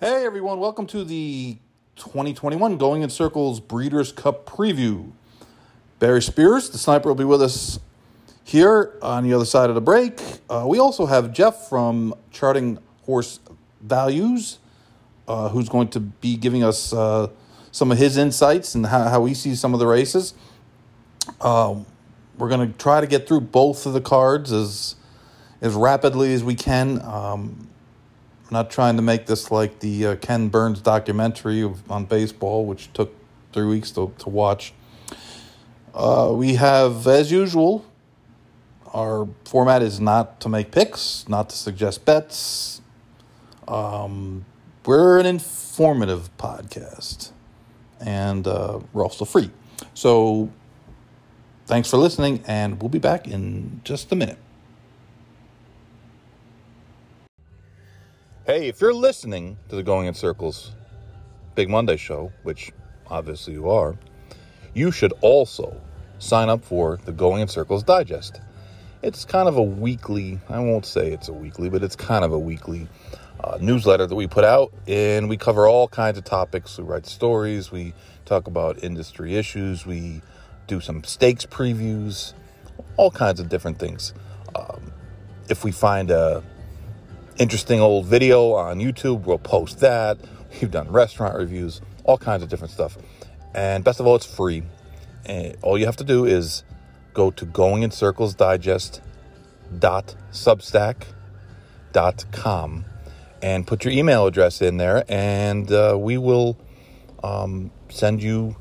Hey everyone, welcome to the 2021 Going in Circles Breeders' Cup preview. Barry Spears, the sniper, will be with us here on the other side of the break. Uh, we also have Jeff from Charting Horse Values, uh, who's going to be giving us uh, some of his insights and how, how he sees some of the races. Um, we're going to try to get through both of the cards as as rapidly as we can. Um, I'm not trying to make this like the uh, Ken Burns documentary of, on baseball, which took three weeks to, to watch. Uh, we have, as usual, our format is not to make picks, not to suggest bets. Um, we're an informative podcast, and uh, we're also free. So, thanks for listening, and we'll be back in just a minute. Hey, if you're listening to the Going in Circles Big Monday show, which obviously you are, you should also sign up for the Going in Circles Digest. It's kind of a weekly, I won't say it's a weekly, but it's kind of a weekly uh, newsletter that we put out, and we cover all kinds of topics. We write stories, we talk about industry issues, we do some stakes previews, all kinds of different things. Um, if we find a interesting old video on YouTube. We'll post that. We've done restaurant reviews, all kinds of different stuff. And best of all, it's free. And all you have to do is go to goingincirclesdigest.substack.com and put your email address in there, and uh, we will um, send you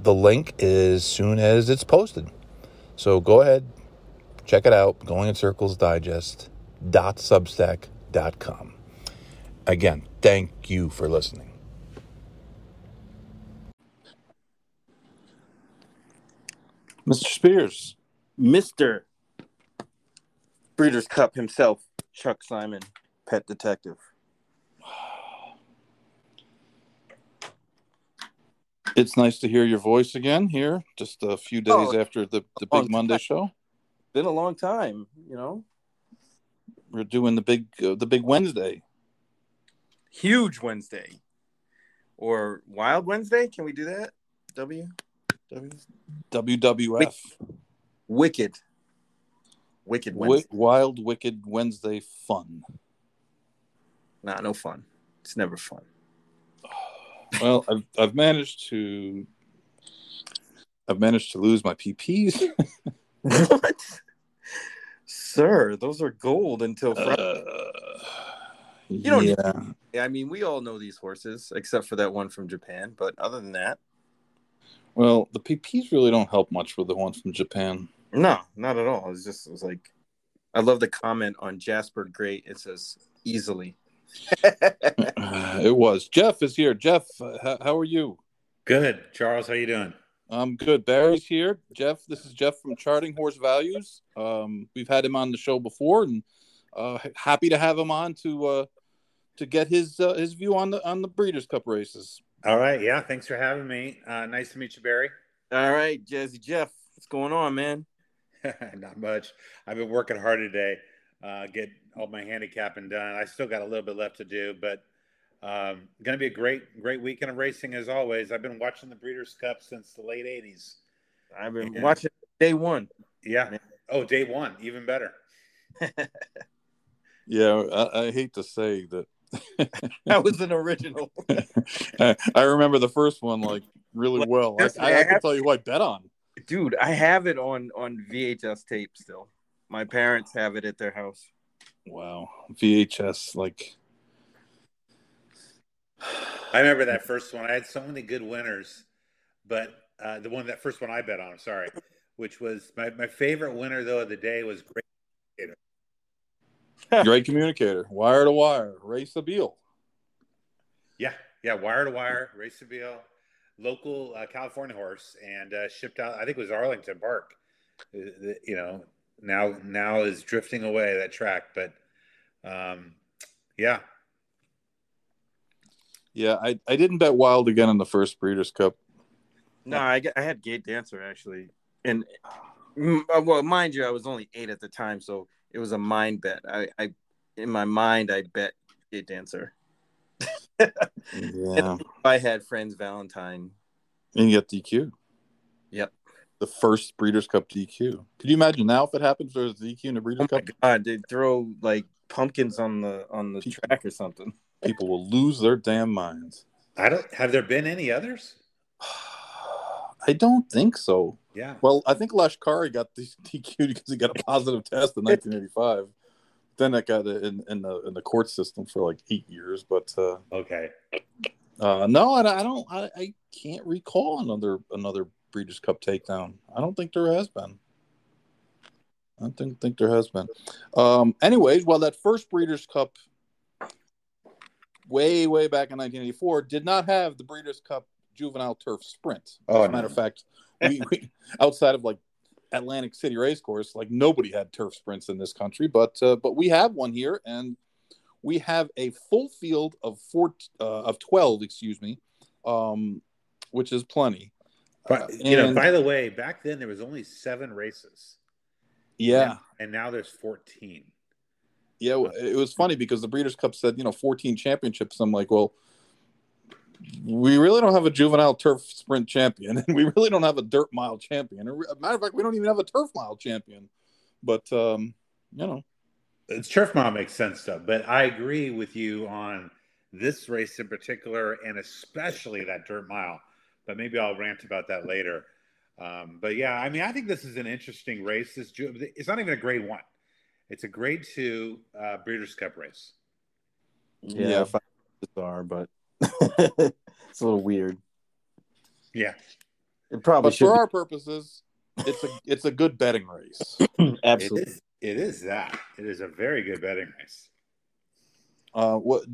the link as soon as it's posted. So go ahead, check it out. Going in Circles Digest www.substack.com. Again, thank you for listening. Mr. Spears. Mr. Breeders' Cup himself, Chuck Simon, pet detective. It's nice to hear your voice again here, just a few days oh, after the, the Big Monday show. Been a long time, you know we're doing the big uh, the big Wednesday. Huge Wednesday. Or Wild Wednesday? Can we do that? W W WWF. Wicked. Wicked Wednesday. wild Wicked Wednesday fun. Nah, no fun. It's never fun. Well, I've I've managed to I've managed to lose my PPs. what? Sir, those are gold until Friday. Uh, you don't. Yeah. Need, I mean, we all know these horses, except for that one from Japan. But other than that, well, the PPs really don't help much with the ones from Japan. No, not at all. It's just it's like, I love the comment on Jasper Great. It says easily. it was Jeff is here. Jeff, how are you? Good, Charles. How you doing? I'm good. Barry's here. Jeff, this is Jeff from Charting Horse Values. Um, we've had him on the show before, and uh, happy to have him on to uh, to get his uh, his view on the on the Breeders' Cup races. All right. Yeah. Thanks for having me. Uh, nice to meet you, Barry. All right, Jazzy Jeff. What's going on, man? Not much. I've been working hard today. Uh, get all my handicapping done. I still got a little bit left to do, but um, going to be a great, great weekend of racing as always. I've been watching the Breeders' Cup since the late '80s. I've been yeah. watching day one. Yeah. Oh, day one, even better. yeah, I, I, hate to say that. that was an original. I remember the first one like really well. I, I, I can tell you who I bet on. Dude, I have it on on VHS tape still. My parents have it at their house. Wow, VHS like I remember that first one. I had so many good winners, but uh, the one that first one I bet on, sorry, which was my, my favorite winner though of the day was great communicator. great communicator, wire to wire, race the Sabile. Yeah, yeah, wire to wire, race the Sabile, local uh, California horse, and uh, shipped out. I think it was Arlington Park. Uh, you know, now now is drifting away that track, but um, yeah, yeah, I, I didn't bet Wild again in the first Breeders' Cup. No, I, I had Gate Dancer actually, and uh, well, mind you, I was only eight at the time, so it was a mind bet. I, I in my mind, I bet Gate dancer. yeah. I had Fran's Valentine. And you got DQ. Yep. The first Breeders' Cup DQ. Could you imagine now if it happens there's DQ in the Breeders' Oh my Cup? god, they throw like pumpkins on the on the track or something. People will lose their damn minds. I don't. Have there been any others? I don't think so. Yeah. Well, I think Lashkari got the DQ because he got a positive test in 1985. Then that got in, in the in the court system for like eight years. But uh, Okay. uh, no, I, I don't. I, I can't recall another another Breeders' Cup takedown. I don't think there has been. I don't think, think there has been. Um, anyways, well, that first Breeders' Cup, way way back in 1984, did not have the Breeders' Cup Juvenile Turf Sprint. Oh, As a matter of fact, we, we outside of like Atlantic City Racecourse, like nobody had turf sprints in this country, but uh, but we have one here, and we have a full field of four uh, of twelve, excuse me, um, which is plenty. But you know, by the way, back then there was only seven races. Yeah, And now there's 14. Yeah. It was funny because the Breeders' Cup said you know fourteen championships. I'm like, well. We really don't have a juvenile turf sprint champion, and we really don't have a dirt mile champion. Matter of fact, we don't even have a turf mile champion. But um, you know, It's turf mile makes sense though, but I agree with you on this race in particular, and especially that dirt mile. But maybe I'll rant about that later. Um, but yeah, I mean, I think this is an interesting race. This it's not even a grade one; it's a grade two uh, Breeders' Cup race. Yeah, Yeah. if I- bizarre, but it's a little weird. Yeah, It probably but should for our purposes, it's a it's a good betting race. absolutely. is. It is that. It is a very good betting race. Uh, what,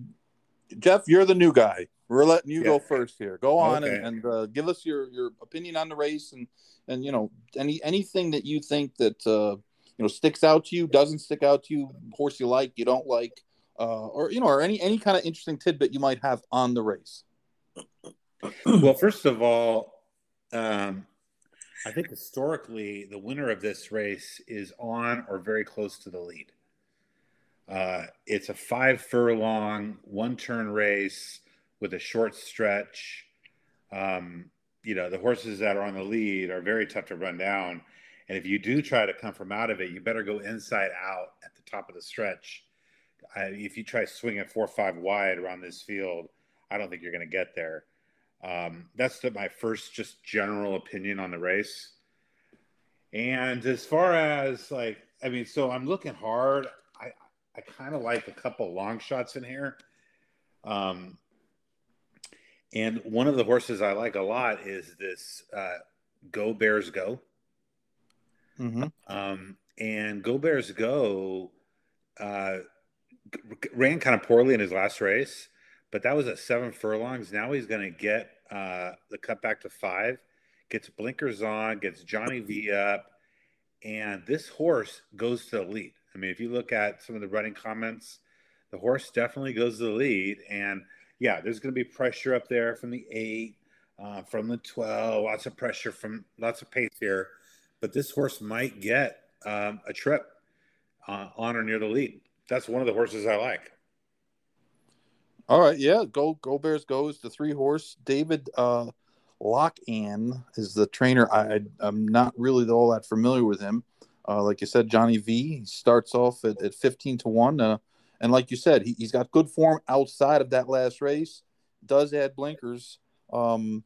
Jeff? You're the new guy. We're letting you go first here. Go on Okay. and, and uh, give us your, your opinion on the race and and you know any anything that you think that uh, you know sticks out to you, doesn't stick out to you, horse you like, you don't like, uh, or you know, or any any kind of interesting tidbit you might have on the race. well, first of all, um, I think historically the winner of this race is on or very close to the lead. Uh, it's a five furlong, one turn race with a short stretch. Um, you know, the horses that are on the lead are very tough to run down. And if you do try to come from out of it, you better go inside out at the top of the stretch. I, if you try swinging four or five wide around this field, I don't think you're going to get there. Um, that's the, my first just general opinion on the race. And as far as like, I mean, so I'm looking hard. I I kind of like a couple long shots in here. Um, and one of the horses I like a lot is this uh, Go Bears Go. Mm-hmm. Um, and Go Bears Go uh, ran kind of poorly in his last race, but that was at seven furlongs. Now he's going to get uh, the cut back to five, gets blinkers on, gets Johnny V up, and this horse goes to the lead. I mean, if you look at some of the running comments, the horse definitely goes to the lead. And yeah, there's going to be pressure up there from the eight, uh, from the 12, lots of pressure from lots of pace here. But this horse might get um, a trip uh, on or near the lead. That's one of the horses I like. All right, yeah, go go Bears goes the three horse. David uh, Loughnane is the trainer. I, I'm not really all that familiar with him. Uh, like you said, Johnny V starts off at, at fifteen to one, uh, and like you said, he, he's got good form outside of that last race. Does add blinkers. Um,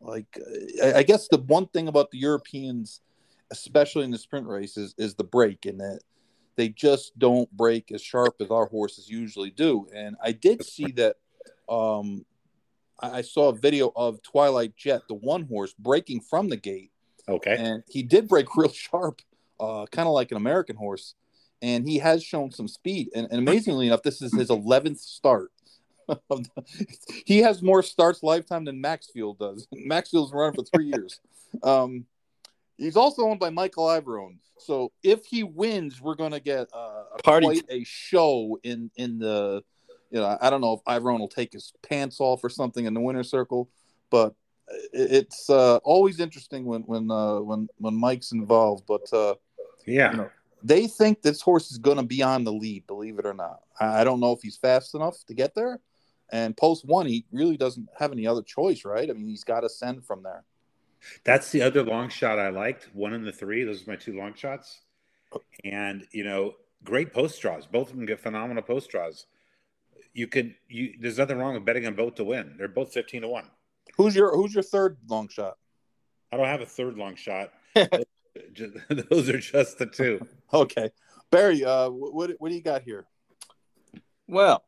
like I, I guess the one thing about the Europeans, especially in the sprint races, is the break, and that they just don't break as sharp as our horses usually do. And I did see that. Um, I I saw a video of Twilight Jet, the one horse, breaking from the gate, Okay. and he did break real sharp, uh, kind of like an American horse. And he has shown some speed. And, and amazingly enough, this is his 11th start. He has more starts lifetime than Maxfield does. Maxfield's running for three years. Um, he's also owned by Michael Iavarone. So if he wins, we're going to get uh, a, Party. quite a show in in the. You know, I don't know if Iverone will take his pants off or something in the winner's circle, but it's uh, always interesting when when uh, when when Mike's involved. But uh, Yeah. you know, they think this horse is going to be on the lead, believe it or not. I don't know if he's fast enough to get there. And post one, he really doesn't have any other choice, right? I mean, he's got to send from there. That's the other long shot I liked. One and the three. Those are my two long shots. And you know, great post draws. Both of them get phenomenal post draws. You could you there's nothing wrong with betting on both to win. They're both fifteen to one. Who's your who's your third long shot? I don't have a third long shot. those are just the two. Okay. Barry, uh what what do you got here? Well,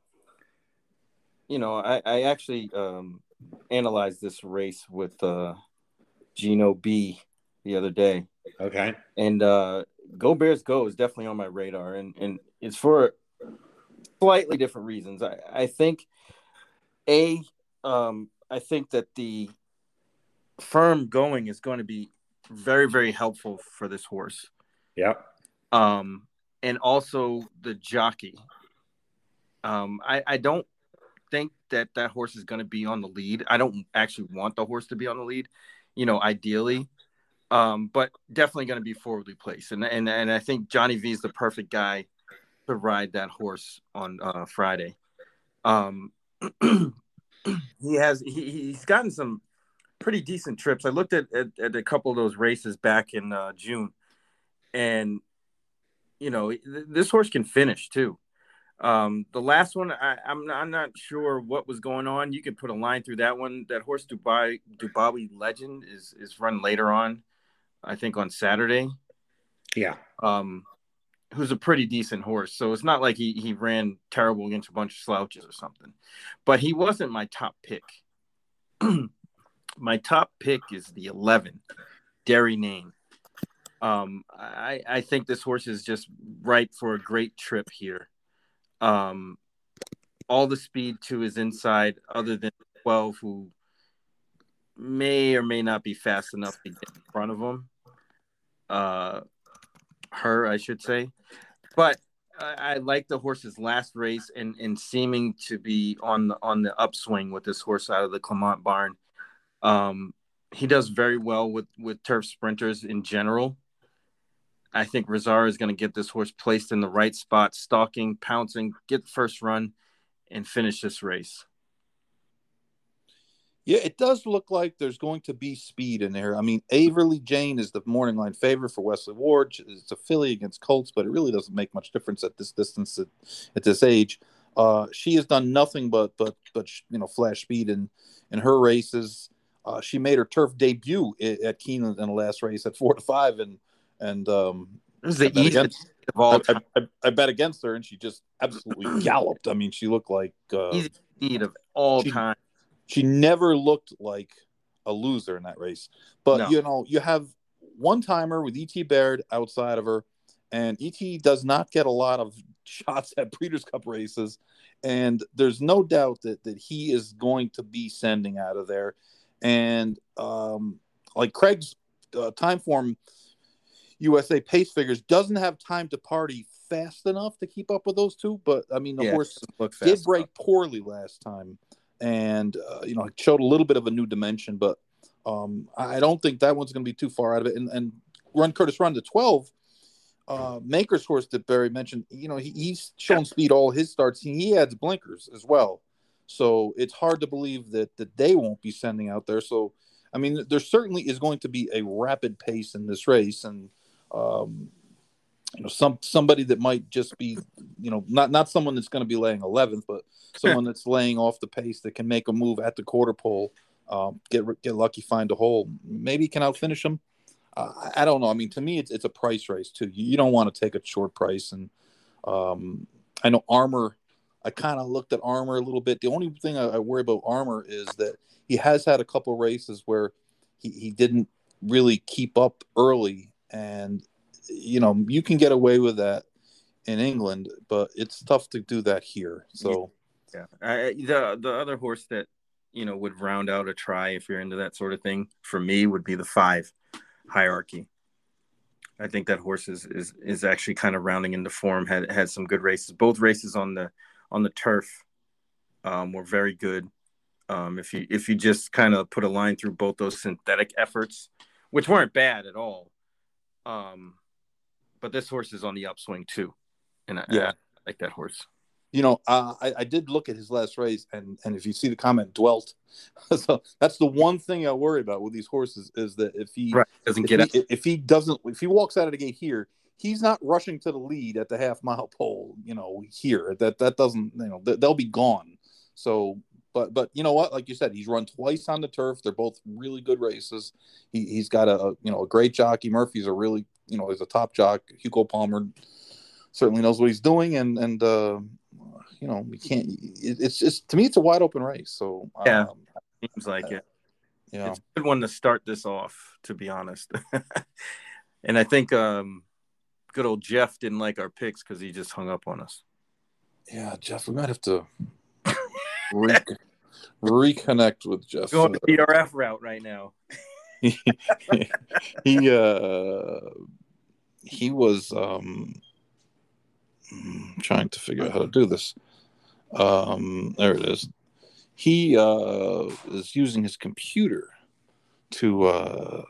you know, I, I actually um analyzed this race with uh Gino B the other day. Okay. And uh Go Bears Go is definitely on my radar and and it's for slightly different reasons. I, I think a um I think that the firm going is going to be very very helpful for this horse. Yep. Um and also the jockey. Um I I don't think that that horse is going to be on the lead. I don't actually want the horse to be on the lead you know, ideally. Um, but definitely going to be forwardly placed, and and and I think Johnny V is the perfect guy to ride that horse on uh, Friday. Um, he has he, he's gotten some pretty decent trips. I looked at, at, at a couple of those races back in uh, June, and you know this horse can finish too. Um, the last one, I, am not, I'm not sure what was going on. You can put a line through that one. That horse Dubai Dubai Legend is is run later on, I think on Saturday. Yeah. Um, who's a pretty decent horse. So it's not like he he ran terrible against a bunch of slouches or something. But he wasn't my top pick. my top pick is the 11, Derrynane. Um, I I think this horse is just ripe for a great trip here um, all the speed to his inside, other than 12, who may or may not be fast enough to get in front of him. Uh, her, I should say. But I, I like the horse's last race and, and seeming to be on the on the upswing with this horse out of the Clement barn. Um, he does very well with with turf sprinters in general. I think Rosario is going to get this horse placed in the right spot, stalking, pouncing, get the first run, and finish this race. Yeah, it does look like there's going to be speed in there. I mean, Averly Jane is the morning line favorite for Wesley Ward. It's a filly against Colts, but it really doesn't make much difference at this distance at, at this age. Uh, she has done nothing but but but you know flash speed in in her races. Uh, she made her turf debut at Keeneland in the last race at four to five, and and um, it was the easiest of all I, I, I, bet against her, and she just absolutely galloped. I mean, she looked like uh, speed of all she, time. She never looked like a loser in that race. But no. you know, you have one timer with ET Baird outside of her, and ET does not get a lot of shots at Breeders' Cup races. And there's no doubt that that he is going to be sending out of there. And um, like Craig's uh, time form USA pace figures doesn't have time to party fast enough to keep up with those two. But I mean, the yeah, horse did break enough. poorly last time, and uh, you know, showed a little bit of a new dimension. But um, I don't think that one's going to be too far out of it. And, and run Curtis run to twelve. Uh, Maker's horse that Barry mentioned, you know, he, he's shown speed all his starts. He adds blinkers as well, so it's hard to believe that that they won't be sending out there. So, I mean, there certainly is going to be a rapid pace in this race, and um, you know, some somebody that might just be, you know, not not someone that's going to be laying 11th, but someone that's laying off the pace that can make a move at the quarter pole, um, get get lucky, find a hole, maybe can outfinish them. Uh, I don't know. I mean, to me, it's it's a price race too. You, you don't want to take a short price, and um, I know Armour. I kind of looked at Armour a little bit. The only thing I, I worry about Armour is that he has had a couple races where he, he didn't really keep up early and you know you can get away with that in England, but it's tough to do that here. So yeah, I, the the other horse that you know would round out a try if you're into that sort of thing for me would be the five hierarchy. I think that horse is is, is actually kind of rounding into form. Had had some good races. Both races on the on the turf um, were very good. Um, if you if you just kind of put a line through both those synthetic efforts, which weren't bad at all, um, but this horse is on the upswing too, and I, Yeah. I like that horse. You know, uh, I, I did look at his last race, and and if you see the comment, dwelt. so that's the one thing I worry about with these horses is that if he Right, doesn't if get he, if he doesn't if he walks out of the gate here, he's not rushing to the lead at the half mile pole. You know, here that that doesn't you know they- they'll be gone. So, but but you know what? Like you said, he's run twice on the turf. They're both really good races. He he's got a, a you know a great jockey. Murphy's a really you know is a top jock. Hugo Palmer certainly knows what he's doing, and and uh, you know we can't. It, it's just to me, it's a wide open race. So Yeah. um, Seems like it. you know, It's a good one to start this off, to be honest. and I think um, good old Jeff didn't like our picks because he just hung up on us. yeah, Jeff, we might have to re- reconnect with Jeff. Going the PRF route right now. he uh he was um trying to figure out how to do this um there it is he uh is using his computer to uh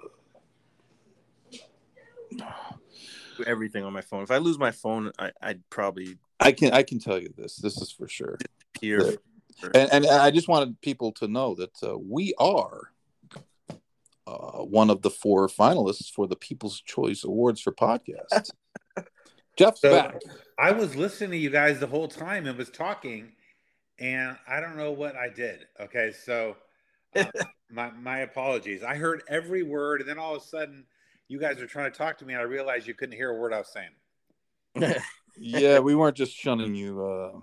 Do Everything on my phone. If I lose my phone, I, I'd probably i can i can tell you this this is for sure hear. And, and i just wanted people to know that uh, we are uh, one of the four finalists for the people's choice awards for podcasts jeff's So back I was listening to you guys the whole time and was talking, and I don't know what I did. Okay, so uh, my my apologies. I heard every word, and then all of a sudden, you guys were trying to talk to me, and I realized you couldn't hear a word I was saying. yeah, we weren't just shunning you, uh,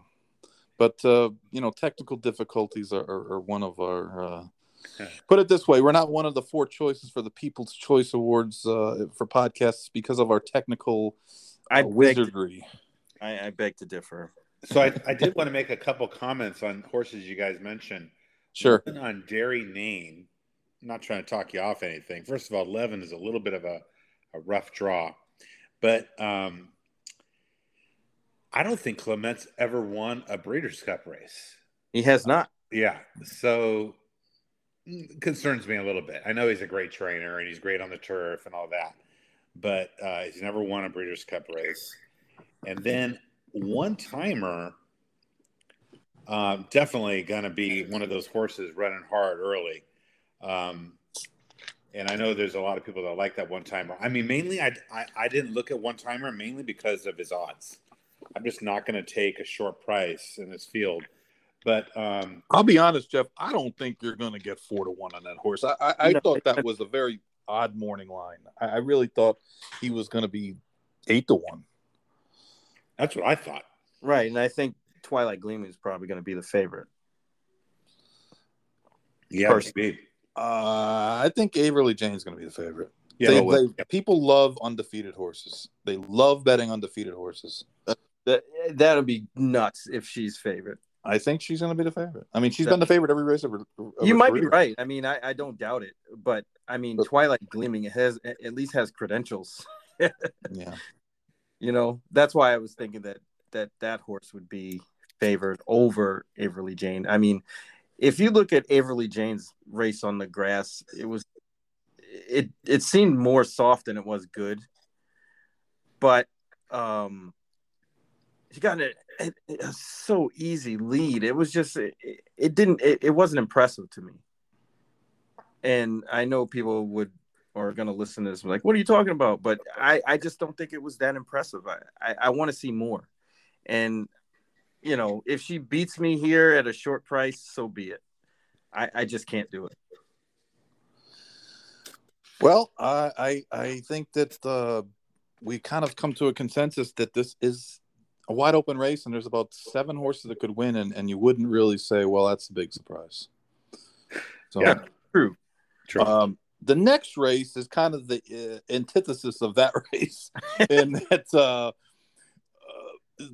but uh, you know, technical difficulties are, are, are one of our. Uh, put it this way: we're not one of the four choices for the People's Choice Awards uh, for podcasts because of our technical uh, I beg, to, wizardry. I, I beg to differ. So I, I did want to make a couple comments on horses you guys mentioned. Sure. One on Derrynane. I'm not trying to talk you off anything. First of all, Levin is a little bit of a, a rough draw, but um, I don't think Clement's ever won a Breeders' Cup race. He has not. Yeah, so mm, concerns me a little bit. I know he's a great trainer and he's great on the turf and all that, but uh, he's never won a Breeders' Cup race. And then one timer, um, definitely going to be one of those horses running hard early. Um, and I know there's a lot of people that like that one timer. I mean, mainly I, I, I didn't look at one timer mainly because of his odds. I'm just not going to take a short price in this field. But um, I'll be honest, Jeff. I don't think you're going to get four to one on that horse. I, I, I No. thought that was a very odd morning line. I, I really thought he was going to be eight to one. that's what I thought. Right, and I think Twilight Gleaming is probably going to be the favorite. Yeah, Person. maybe. Uh, I think Averly Jane's going to be the favorite. Yeah, they, well, they- people love undefeated horses. They love betting undefeated horses. That that'll be nuts if she's favorite. I think she's going to be the favorite. I mean, she's That- been the favorite every race of You might be right. I mean, I, I don't doubt it, but I mean, But- Twilight Gleaming has at least has credentials. Yeah. You know, that's why I was thinking that that that horse would be favored over Averly Jane. I mean, if you look at Averly Jane's race on the grass, it was it it seemed more soft than it was good, but um, she got a, a, a so easy lead. It was just it, it didn't it, it wasn't impressive to me, and I know people would are going to listen to this like, "What are you talking about?" But I, I just don't think it was that impressive. I, I, I want to see more, and you know, if she beats me here at a short price, so be it. I, I just can't do it. Well, I I, I think that uh, we kind of come to a consensus that this is a wide open race, and there's about seven horses that could win, and, and you wouldn't really say, well, that's a big surprise. So, Yeah. True. True. Um, the next race is kind of the uh, antithesis of that race, in that uh, uh,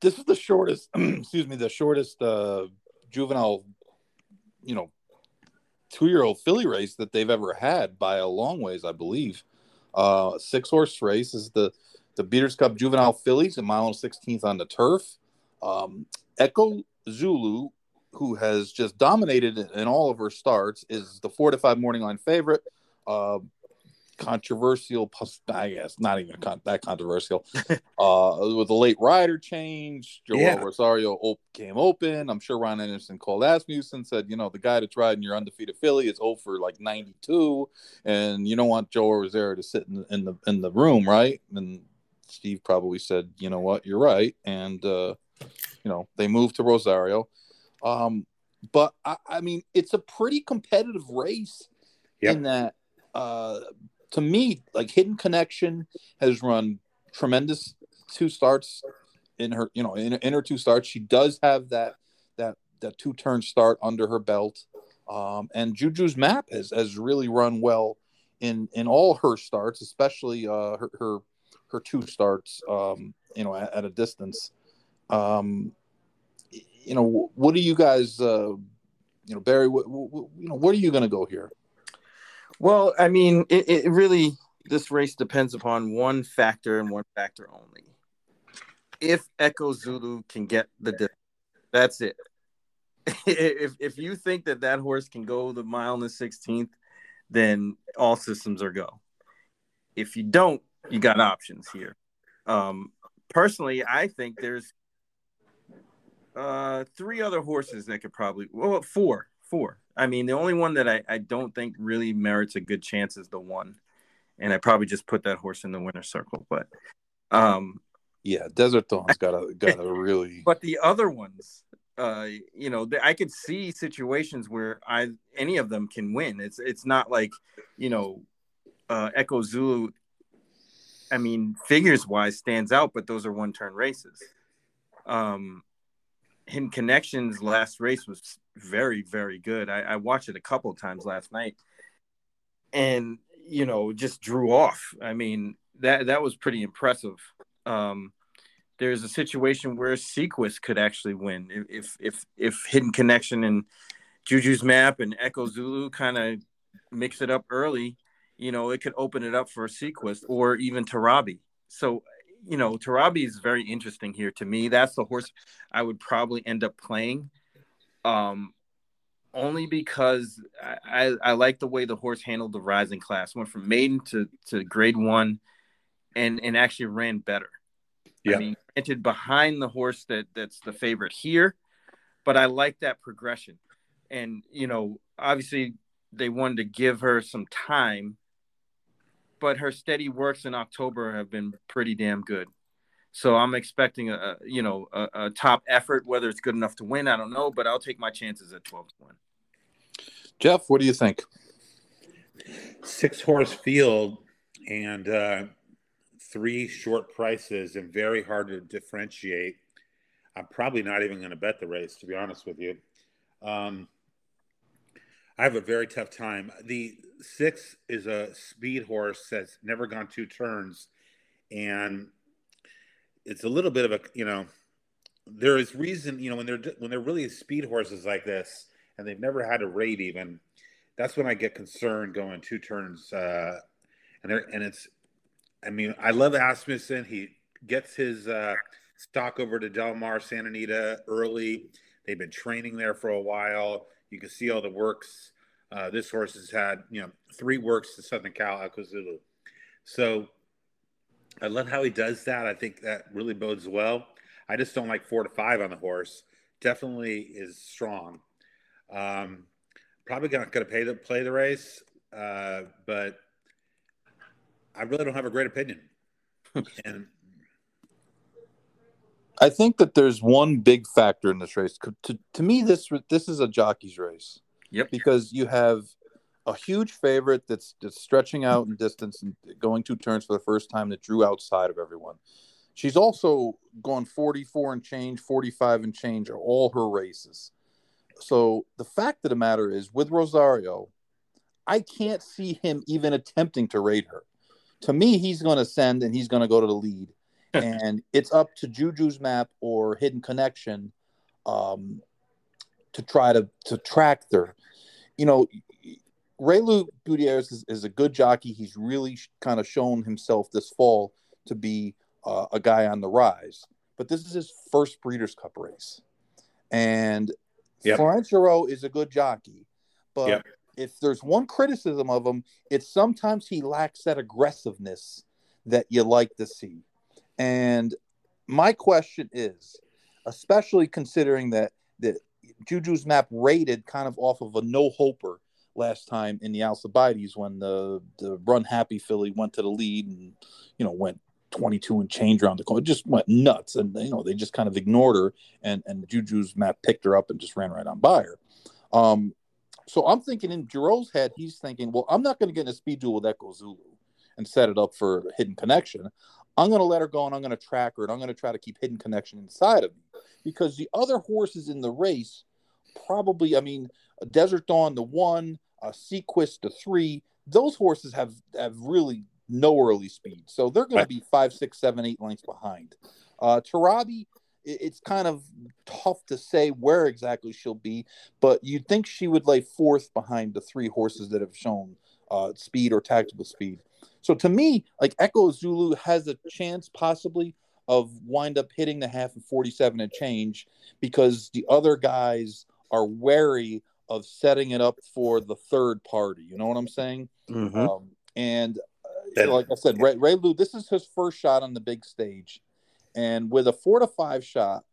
this is the shortest, excuse me, the shortest uh, juvenile, you know, two-year-old filly race that they've ever had by a long ways, I believe. Uh, six-horse race is the the Breeders' Cup Juvenile Fillies, a mile and sixteenth on the turf. Um, Echo Zulu who has just dominated in all of her starts, is the four to five morning line favorite. Uh, controversial, I guess not even con- that controversial, uh, with the late rider change. Joel yeah. Rosario op- came open. I'm sure Ron Anderson called Asmussen, said, you know, the guy that's riding your undefeated filly is over like 92, and you don't want Joel Rosario to sit in, in the in the room, right? And Steve probably said, you know what, you're right, and uh, you know they moved to Rosario. Um, but I, I mean, it's a pretty competitive race yep. in that. Uh, to me, like Hidden Connection has run tremendous two starts in her, you know, in, in her two starts. She does have that that that two turn start under her belt. Um, and Juju's map has has really run well in in all her starts, especially uh, her her her two starts. Um, you know, at, at a distance. Um, you know, what do you guys? Uh, you know, Barry, what, what, you know, where are you going to go here? Well, I mean, it, it really this race depends upon one factor and one factor only. If Echo Zulu can get the distance, that's it. if if you think that that horse can go the mile and the sixteenth, then all systems are go. If you don't, you got options here. Um, personally, I think there's uh, three other horses that could probably well four four I mean, the only one that I, I don't think really merits a good chance is the one, and I probably just put that horse in the winner's circle. But, um, yeah, Desert Dawn's got a got a really. But the other ones, uh, you know, I could see situations where I any of them can win. It's it's not like, you know, uh, Echo Zulu. I mean, figures wise stands out, but those are one turn races. Um, Hidden Connections last race was very, very good. I, I watched it a couple times last night, and you know, just drew off. I mean, that that was pretty impressive. Um, there's a situation where Sequist could actually win if if if Hidden Connection and Juju's Map and Echo Zulu kind of mix it up early. You know, it could open it up for a Sequist or even Tarabi. So you know, Tarabi is very interesting here to me. That's the horse I would probably end up playing. Um, only because I, I, I, like the way the horse handled the rising class. Went from maiden to, to grade one and, and actually ran better. Yeah. I mean, entered behind the horse that that's the favorite here, but I like that progression. And, you know, obviously they wanted to give her some time but her steady works in October have been pretty damn good. So I'm expecting a, you know a, a, top effort. Whether it's good enough to win, I don't know, but I'll take my chances at 12 to 1. Jeff, what do you think? Six horse field and uh, three short prices and very hard to differentiate. I'm probably not even going to bet the race, to be honest with you. Um, I have a very tough time. The six is a speed horse that's never gone two turns, and it's a little bit of a you know there is reason you know when they're when they're really speed horses like this and they've never had a rate even that's when I get concerned going two turns uh, and they and it's I mean I love Asmussen. He gets his uh, stock over to Del Mar Santa Anita early. They've been training there for a while you can see all the works. Uh, this horse has had, you know, three works to Southern Cal Echo Zulu. So I love how he does that. I think that really bodes well. I just don't like four to five on the horse. Definitely is strong. Um, probably not going to pay the play the race, uh, but I really don't have a great opinion. and I think that there's one big factor in this race. To, to me, this this is a jockey's race. Yep. Because you have a huge favorite that's that's stretching out in distance and going two turns for the first time that drew outside of everyone. She's also gone 44 and change, 45 and change are all her races. So the fact of the matter is, with Rosario, I can't see him even attempting to raid her. To me, he's going to send and he's going to go to the lead and it's up to Juju's map or Hidden Connection um, to try to to track their. You know, Reylu Gutierrez is, is, a good jockey. He's really kind of shown himself this fall to be uh, a guy on the rise. But this is his first Breeders' Cup race, and yep. Florent Geroux is a good jockey, but yep. if there's one criticism of him, it's sometimes he lacks that aggressiveness that you like to see. And my question is, especially considering that that Juju's map rated kind of off of a no hoper last time in the Alcibiades when the the run happy filly went to the lead and you know went 22 and change around the corner. It just went nuts, and you know they just kind of ignored her, and and Juju's map picked her up and just ran right on by her. Um, so I'm thinking in Geroux's head, he's thinking, well, I'm not going to get in a speed duel with Echo Zulu and set it up for hidden connection. I'm going to let her go and I'm going to track her and I'm going to try to keep hidden connection inside of me because the other horses in the race probably, I mean, Desert Dawn, the one, uh, Sequist, the three, those horses have have really no early speed, so they're going to be five, six, seven, eight lengths behind. Uh, Tarabi, it's kind of tough to say where exactly she'll be, but you'd think she would lay fourth behind the three horses that have shown uh, speed or tactical speed. So to me, like Echo Zulu has a chance possibly of wind up hitting the half of 47 and change because the other guys are wary of setting it up for the third party. You know what I'm saying? Mm-hmm. Um, and uh, like I said, Ray, Ray Lou, this is his first shot on the big stage, and with a four to five shot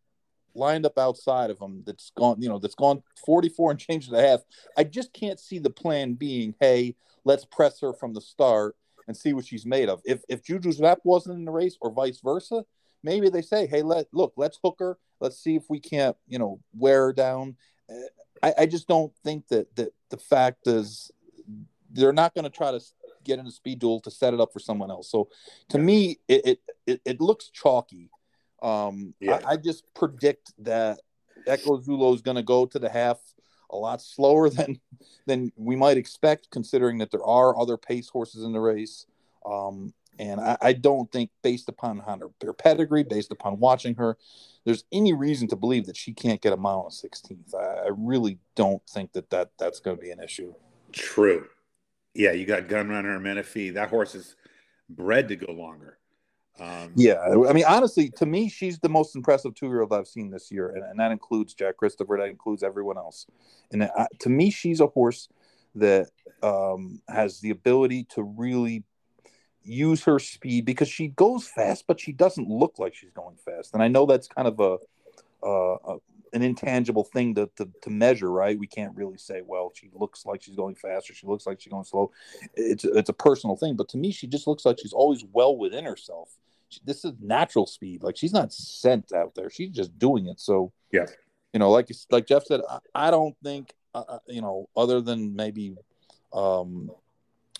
lined up outside of him, that's gone, you know, that's gone 44 and change and a half. I just can't see the plan being, hey, let's press her from the start and see what she's made of. If if Juju's map wasn't in the race or vice versa, maybe they say, hey, let look, let's hook her. Let's see if we can't, you know, wear her down. I, I just don't think that that the fact is they're not going to try to get in a speed duel to set it up for someone else. So to yeah. me, it, it it looks chalky. Um, yeah. I, I just predict that Echo Zulu is going to go to the half a lot slower than than we might expect, considering that there are other pace horses in the race. Um, and I, I, don't think, based upon her, her pedigree, based upon watching her, there's any reason to believe that she can't get a mile and 16th. I, I really don't think that, that that's going to be an issue. True. Yeah, you got Gunrunner and Menifee. That horse is bred to go longer. Um, yeah, I mean, honestly, to me, she's the most impressive two-year-old I've seen this year, and, and that includes Jack Christopher. That includes everyone else. And uh, to me, she's a horse that um, has the ability to really use her speed because she goes fast, but she doesn't look like she's going fast. And I know that's kind of a, a an intangible thing to, to, to measure, right? We can't really say, well, she looks like she's going fast or she looks like she's going slow. It's it's a personal thing, but to me, she just looks like she's always well within herself. This is natural speed. Like she's not sent out there; she's just doing it. So yeah, you know, like like Jeff said, I, I don't think uh, uh you know, other than maybe um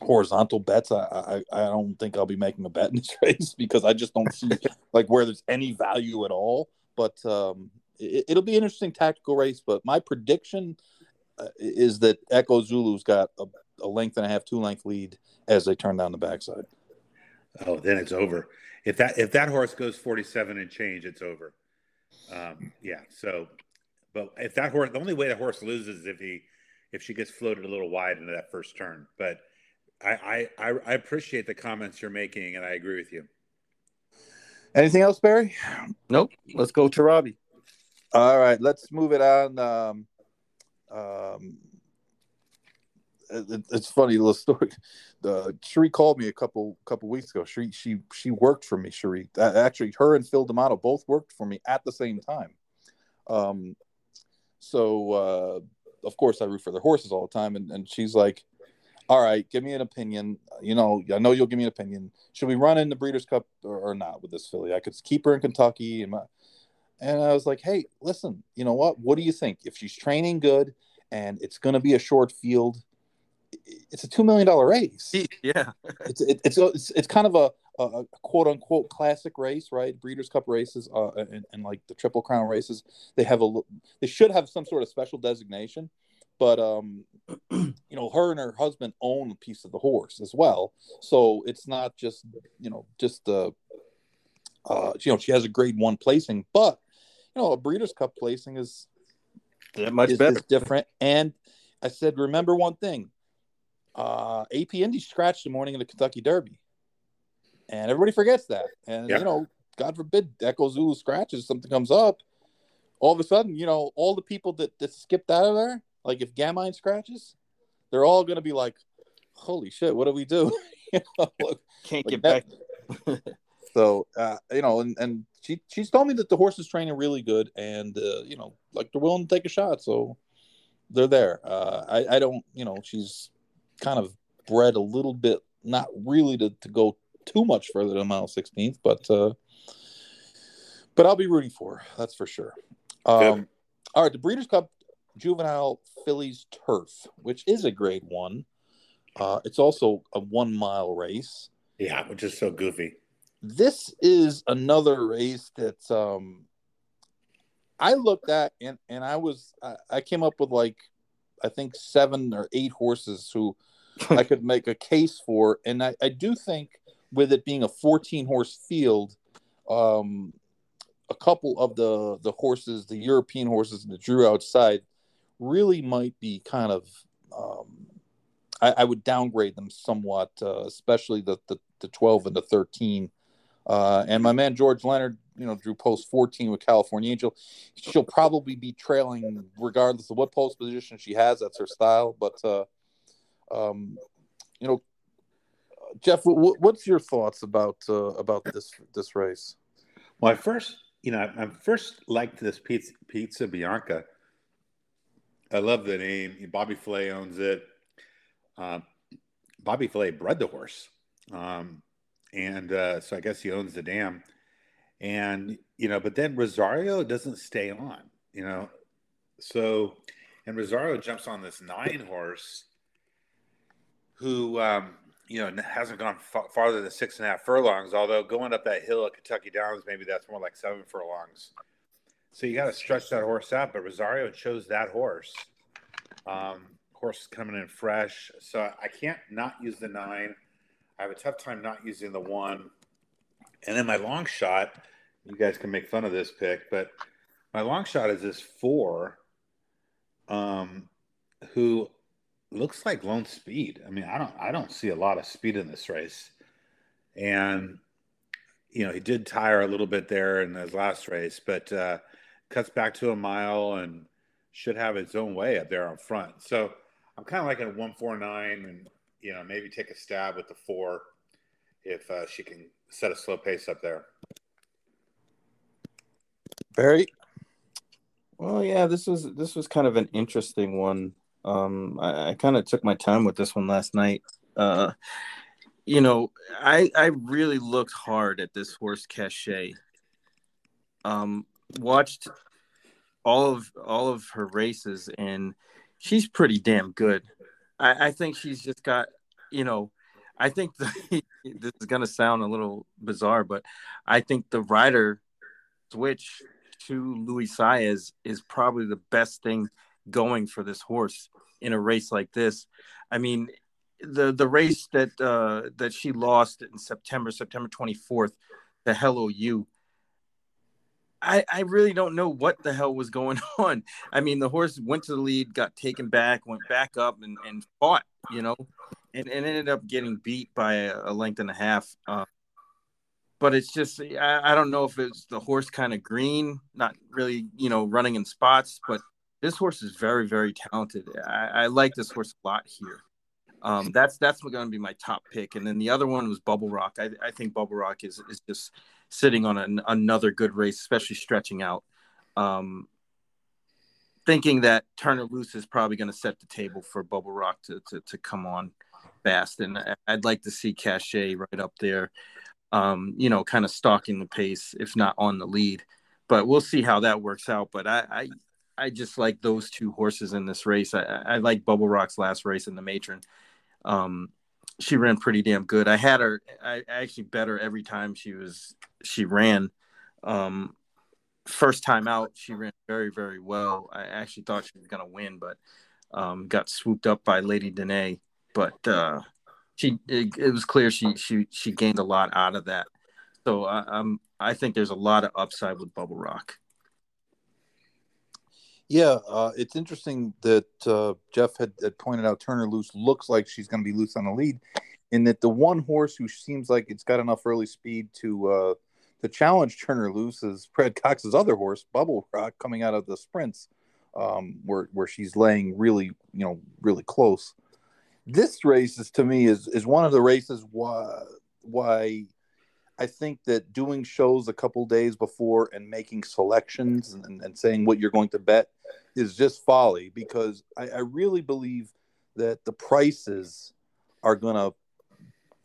horizontal bets. I, I I don't think I'll be making a bet in this race because I just don't see like where there's any value at all. But um, it, will be an interesting tactical race, but my prediction uh, is that Echo Zulu's got a, a, length and a half, two length lead as they turn down the backside. Oh, then it's over. If that if that horse goes forty seven and change, it's over. Um, yeah. So, but if that horse, the only way the horse loses is if he if she gets floated a little wide into that first turn. But I I, I appreciate the comments you're making, and I agree with you. Anything else, Barry? Nope. Let's go to Robbie. All right, let's move it on. Um, um, it, it's funny little story. The Cherie called me a couple couple weeks ago. She she she worked for me. Cherie actually, her and Phil D'Amato both worked for me at the same time. Um, so uh, of course I root for their horses all the time, and, and she's like, "All right, give me an opinion. You know, I know you'll give me an opinion. Should we run in the Breeders' Cup or, or not with this filly? I could keep her in Kentucky and my." And I was like, hey, listen, you know what? What do you think? If she's training good and it's going to be a short field, it's a $2 million race. Yeah. it's, it, it's, it's, it's kind of a, a, quote unquote classic race, right? Breeders' Cup races uh, and, and like the Triple Crown races, they have a, they should have some sort of special designation but um you know her and her husband own a piece of the horse as well so it's not just you know just the uh you know she has a grade one placing but you know, a Breeders' Cup placing is that much is, better, is different. And I said, remember one thing: uh, AP Indy scratched the morning of the Kentucky Derby, and everybody forgets that. And yeah. you know, God forbid Echo Zulu scratches, something comes up. All of a sudden, you know, all the people that, that skipped out of there, like if Gamine scratches, they're all going to be like, "Holy shit, what do we do?" you know, Can't like get that, back. so uh, you know, and and she she's told me that the horse is training really good, and uh, you know, like they're willing to take a shot. So they're there. Uh, I I don't, you know, she's kind of bred a little bit, not really to to go too much further than mile 16th, but uh, but I'll be rooting for her. That's for sure. Um, all right, the Breeders' Cup Juvenile Fillies Turf, which is a grade one. Uh, it's also a one mile race. Yeah, which is so goofy. This is another race that um, I looked at and and I was I, I came up with like I think seven or eight horses who I could make a case for, and I, I do think with it being a 14 horse field, um, a couple of the the horses, the European horses that drew outside, really might be kind of. Um, I, I, would downgrade them somewhat, uh, especially the, the, the 12 and the 13. Uh, and my man George Leonard, you know, drew post 14 with California Angel. She'll probably be trailing regardless of what post position she has. That's her style. But, uh, um, you know, Jeff, what's your thoughts about uh, about this this race? Well, I first, you know, I, first liked this pizza, pizza Bianca. I love the name. Bobby Flay owns it. Uh, Bobby Flay bred the horse, um, and uh, so I guess he owns the dam. And you know, but then Rosario doesn't stay on. You know, so and Rosario jumps on this nine horse, who um, you know, hasn't gone farther than six and a half furlongs. Although going up that hill at Kentucky Downs, maybe that's more like seven furlongs. So you got to stretch that horse out. But Rosario chose that horse. Um, horse coming in fresh, so I can't not use the nine. I have a tough time not using the one. And then my long shot, you guys can make fun of this pick, but my long shot is this four, um, who looks like lone speed. I mean, I don't I don't see a lot of speed in this race. And you know, he did tire a little bit there in his last race, but uh, cuts back to a mile and should have its own way up there on front. So I'm kind of like a 149 and you know, maybe take a stab with the four if uh, she can set a slow pace up there. Barry. Well, yeah, this was this was kind of an interesting one. Um, I, I kind of took my time with this one last night. Uh, you know, I I really looked hard at this horse cachet. Um, watched all of all of her races, and she's pretty damn good. I, I think she's just got, you know, I think the, this is gonna sound a little bizarre, but I think the rider switch to Luis Saez is probably the best thing going for this horse in a race like this. I mean, the the race that uh, that she lost in September, September 24th, the Hello You. I, I really don't know what the hell was going on. I mean, the horse went to the lead, got taken back, went back up, and, and fought, you know, and, and ended up getting beat by a, a length and a half. Uh, but it's just, I, I don't know if it's the horse kind of green, not really, you know, running in spots, but this horse is very, very talented. I, I like this horse a lot here. Um, that's that's going to be my top pick, and then the other one was Bubble Rock. I, I think Bubble Rock is is just sitting on an, another good race, especially stretching out. Um, thinking that Turner Loose is probably going to set the table for Bubble Rock to, to, to come on fast, and I'd like to see Cachet right up there. Um, you know, kind of stalking the pace, if not on the lead. But we'll see how that works out. But I, I I just like those two horses in this race. I, I like Bubble Rock's last race in the Matron. Um, she ran pretty damn good. I had her. I actually bet her every time she was she ran. Um, first time out, she ran very very well. I actually thought she was gonna win, but um, got swooped up by Lady Dene. But uh, she it, it, was clear she she she gained a lot out of that. So I, I'm I think there's a lot of upside with Bubble Rock. Yeah, uh, it's interesting that uh, Jeff had, had, pointed out Turner Loose looks like she's going to be loose on the lead, in that the one horse who seems like it's got enough early speed to uh, to challenge Turner Loose is Brad Cox's other horse, Bubble Rock, coming out of the sprints, um, where where she's laying really you know really close. This race is to me is is one of the races why why I think that doing shows a couple days before and making selections and, and saying what you're going to bet is just folly because I, I really believe that the prices are to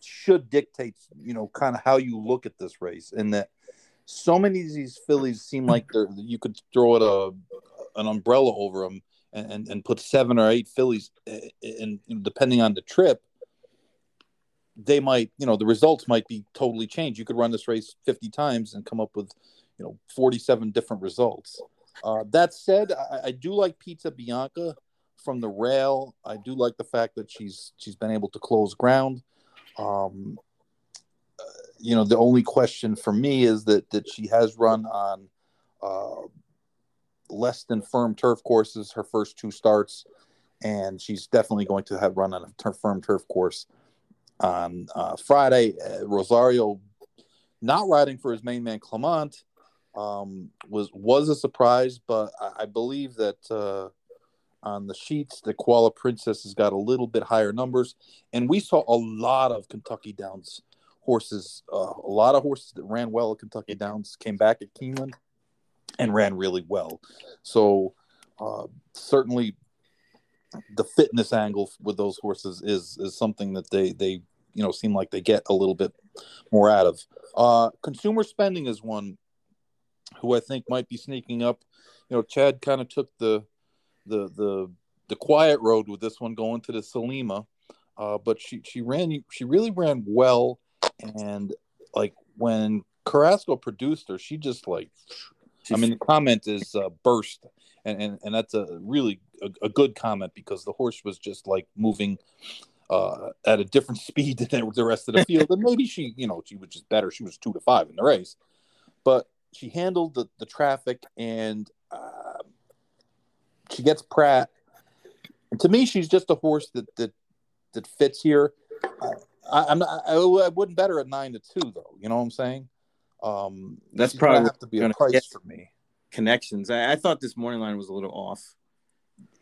should dictate you know kind of how you look at this race and that so many of these fillies seem like they're you could throw it a an umbrella over them and, and put seven or eight fillies and depending on the trip they might you know the results might be totally changed. You could run this race 50 times and come up with you know 47 different results. Uh, that said I, I do like pizza bianca from the rail. I do like the fact that she's she's been able to close ground. Um, uh, you know the only question for me is that that she has run on uh, less than firm turf courses her first two starts, and she's definitely going to have run on a ter- firm turf course on uh, Friday. Uh, Rosario not riding for his main man Clement um, was was a surprise, but I, I believe that uh, on the sheets the Koala Princess has got a little bit higher numbers, and we saw a lot of Kentucky Downs horses, uh, a lot of horses that ran well at Kentucky Downs came back at Keeneland and ran really well. So uh, certainly the fitness angle with those horses is is something that they they you know seem like they get a little bit more out of. Uh, consumer spending is one who I think might be sneaking up. You know, Chad kind of took the the the the quiet road with this one going to the Selima, uh, but she she ran she really ran well, and like when Carrasco produced her, she just like I mean, the comment is uh, burst, and, and and that's a really a, a, good comment because the horse was just like moving uh, at a different speed than the rest of the field, and maybe she, you know, she was just better. She was two to five in the race, but she handled the the traffic, and uh, she gets Prat. And to me, she's just a horse that that that fits here. I, am not, I, I wouldn't bet her at nine to two though. You know what I'm saying? Um, That's probably have to be a price for me. Connections. I, I, thought this morning line was a little off.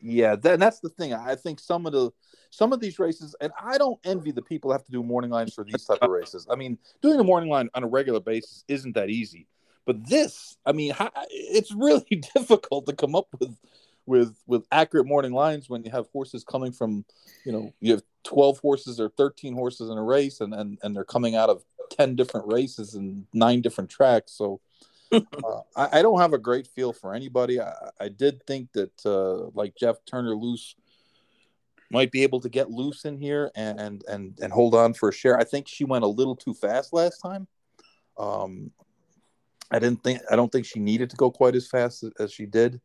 Yeah, that, that's the thing. I think some of the some of these races, and I don't envy the people have to do morning lines for these type of races. I mean, doing the morning line on a regular basis isn't that easy. But this, I mean, it's really difficult to come up with with with accurate morning lines when you have horses coming from, you know, you have twelve horses or thirteen horses in a race, and and and they're coming out of ten different races and nine different tracks. So uh, I, I, don't have a great feel for anybody. I, I did think that uh, like Jeff Turner loose might be able to get loose in here and and and hold on for a share. I think she went a little too fast last time. Um, I didn't think I don't think she needed to go quite as fast as, as she did.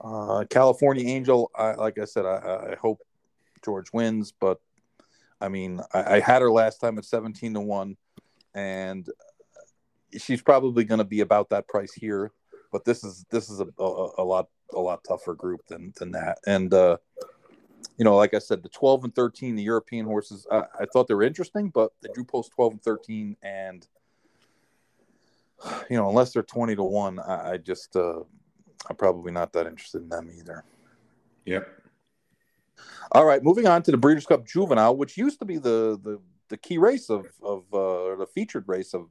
Uh, California Angel, I, like I said, I, I, hope George wins, but I mean, I, I had her last time at seventeen to one and she's probably going to be about that price here. But this is this is a, a, a, lot a lot tougher group than than that. And uh, you know, like I said, the 12 and 13, the European horses, I, I thought they were interesting, but they drew post 12 and 13, and you know, unless they're 20 to one, I, I just uh, I'm probably not that interested in them either. Yep. All right, moving on to the Breeders' Cup Juvenile, which used to be the the the key race of of uh, the featured race of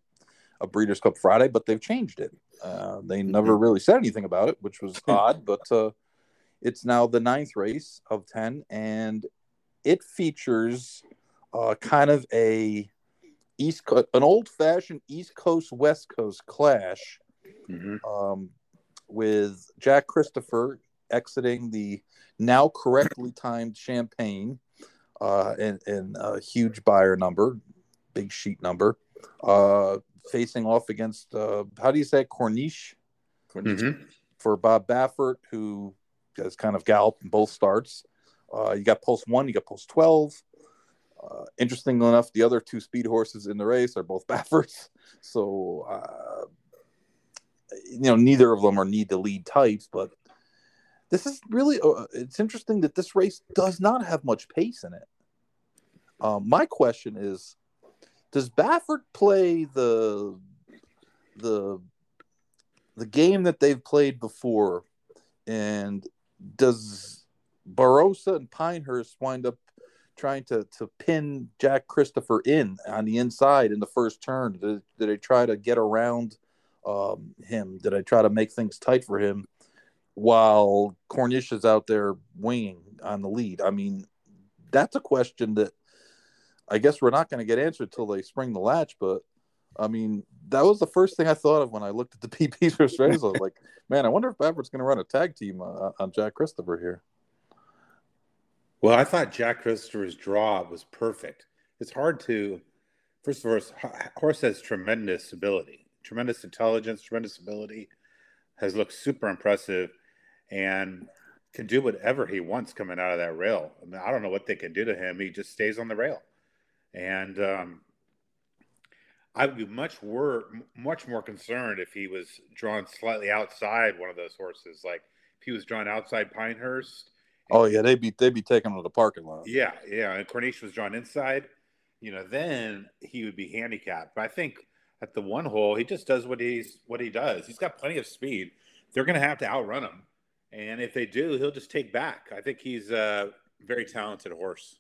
a Breeders' Cup Friday, but they've changed it. Uh, they mm-hmm. never really said anything about it, which was odd. But uh, it's now the ninth race of ten, and it features uh, kind of a East Co- an old fashioned East Coast West Coast clash mm-hmm. um, with Jack Christopher exiting the now correctly timed Champagne uh, and, and a huge Beyer number, big sheet number, uh, facing off against uh, how do you say Corniche, Corniche mm-hmm. for Bob Baffert, who has kind of galloped in both starts. Uh, you got Pulse One, you got Pulse Twelve. Uh, interestingly enough, the other two speed horses in the race are both Bafferts, so uh, you know neither of them are need to lead types, but this is really uh, it's interesting that this race does not have much pace in it. Um, my question is, does Baffert play the the the game that they've played before, and does Barossa and Pinehurst wind up trying to to pin Jack Christopher in on the inside in the first turn? Did, did I try to get around um, him? Did I try to make things tight for him while Corniche is out there winging on the lead? I mean, that's a question that I guess we're not going to get answered till they spring the latch. But I mean, that was the first thing I thought of when I looked at the PPs for Strays. Like, man, I wonder if Baffert's going to run a tag team uh, on Jack Christopher here. Well, I thought Jack Christopher's draw was perfect. It's hard to, first of all, horse has tremendous ability, tremendous intelligence, tremendous ability, has looked super impressive, and can do whatever he wants coming out of that rail. I mean, I don't know what they can do to him. He just stays on the rail, and um, I would be much more much more concerned if he was drawn slightly outside one of those horses, like if he was drawn outside Pinehurst Oh yeah, they'd be they'd be taking him to the parking lot. Yeah, yeah. And Corniche was drawn inside. You know, then he would be handicapped. But I think at the one hole, he just does what he's what he does. He's got plenty of speed. They're going to have to outrun him, and if they do, he'll just take back. I think he's a very talented horse.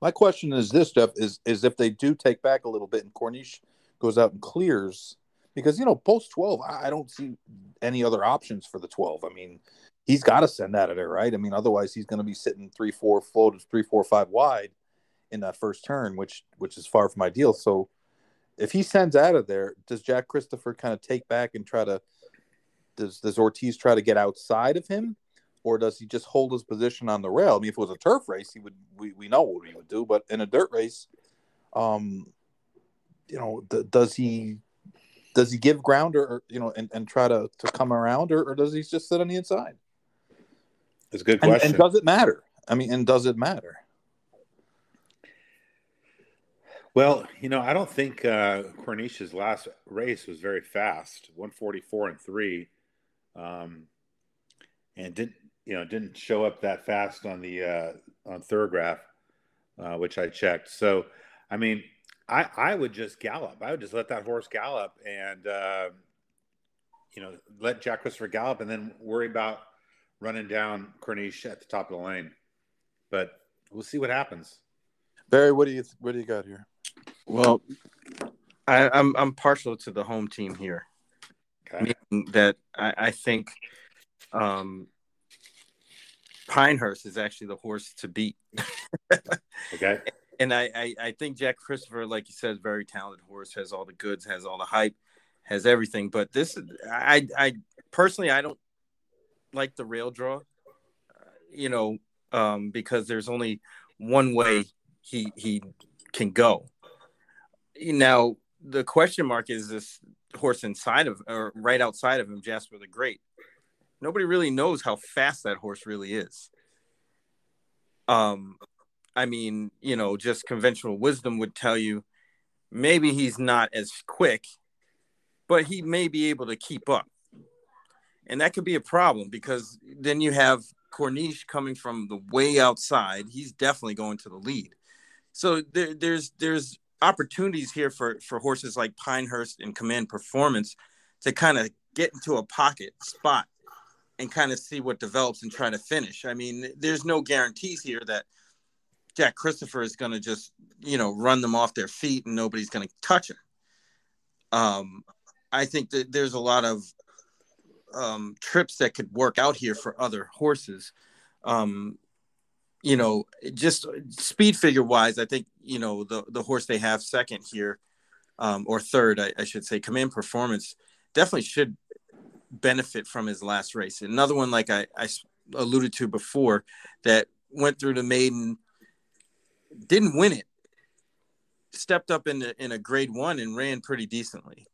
My question is this, Jeff: is is if they do take back a little bit and Corniche goes out and clears, because you know post twelve, I don't see any other options for the twelve. I mean, he's got to send out of there, right? I mean, otherwise he's going to be sitting three, four floated, three, four, five wide in that first turn, which which is far from ideal. So if he sends out of there, does Jack Christopher kind of take back and try to does does Ortiz try to get outside of him? Or does he just hold his position on the rail? I mean, if it was a turf race, he would we, we know what he would do, but in a dirt race, um, you know, th- does he does he give ground or, or, you know and, and try to, to come around or, or does he just sit on the inside? It's a good question. And, and does it matter? I mean, and does it matter? Well, you know, I don't think uh, Corniche's last race was very fast, 144 and three, um, and didn't you know didn't show up that fast on the uh, on Thoro-Graph, uh, which I checked. So, I mean, I I would just gallop. I would just let that horse gallop and uh, you know let Jack Christopher gallop, and then worry about running down Corniche at the top of the lane. But we'll see what happens. Barry, what do you what do you got here? Well, I, am I'm, I'm partial to the home team here. Okay. Meaning that I, I think um, Pinehurst is actually the horse to beat. okay. And I, I, I think Jack Christopher, like you said, very talented horse, has all the goods, has all the hype, has everything. But this, I, I personally, I don't like the rail draw, you know, um, because there's only one way he he can go. Now the question mark is this horse inside of or right outside of him, Jasper the Great. Nobody really knows how fast that horse really is. Um, I mean, you know, just conventional wisdom would tell you maybe he's not as quick, but he may be able to keep up and that could be a problem because then you have Corniche coming from the way outside. He's definitely going to the lead. So there, there's there's opportunities here for for horses like Pinehurst and Command Performance to kind of get into a pocket spot and kind of see what develops and try to finish. I mean, there's no guarantees here that Jack Christopher is going to just you know run them off their feet and nobody's going to touch him. Um, I think that there's a lot of um, trips that could work out here for other horses. Um, you know, just speed figure wise, I think you know the the horse they have second here, um, or third, I, I, should say, Command Performance definitely should benefit from his last race. Another one, like I, I alluded to before, that went through the maiden, didn't win it, stepped up in the, in a grade one and ran pretty decently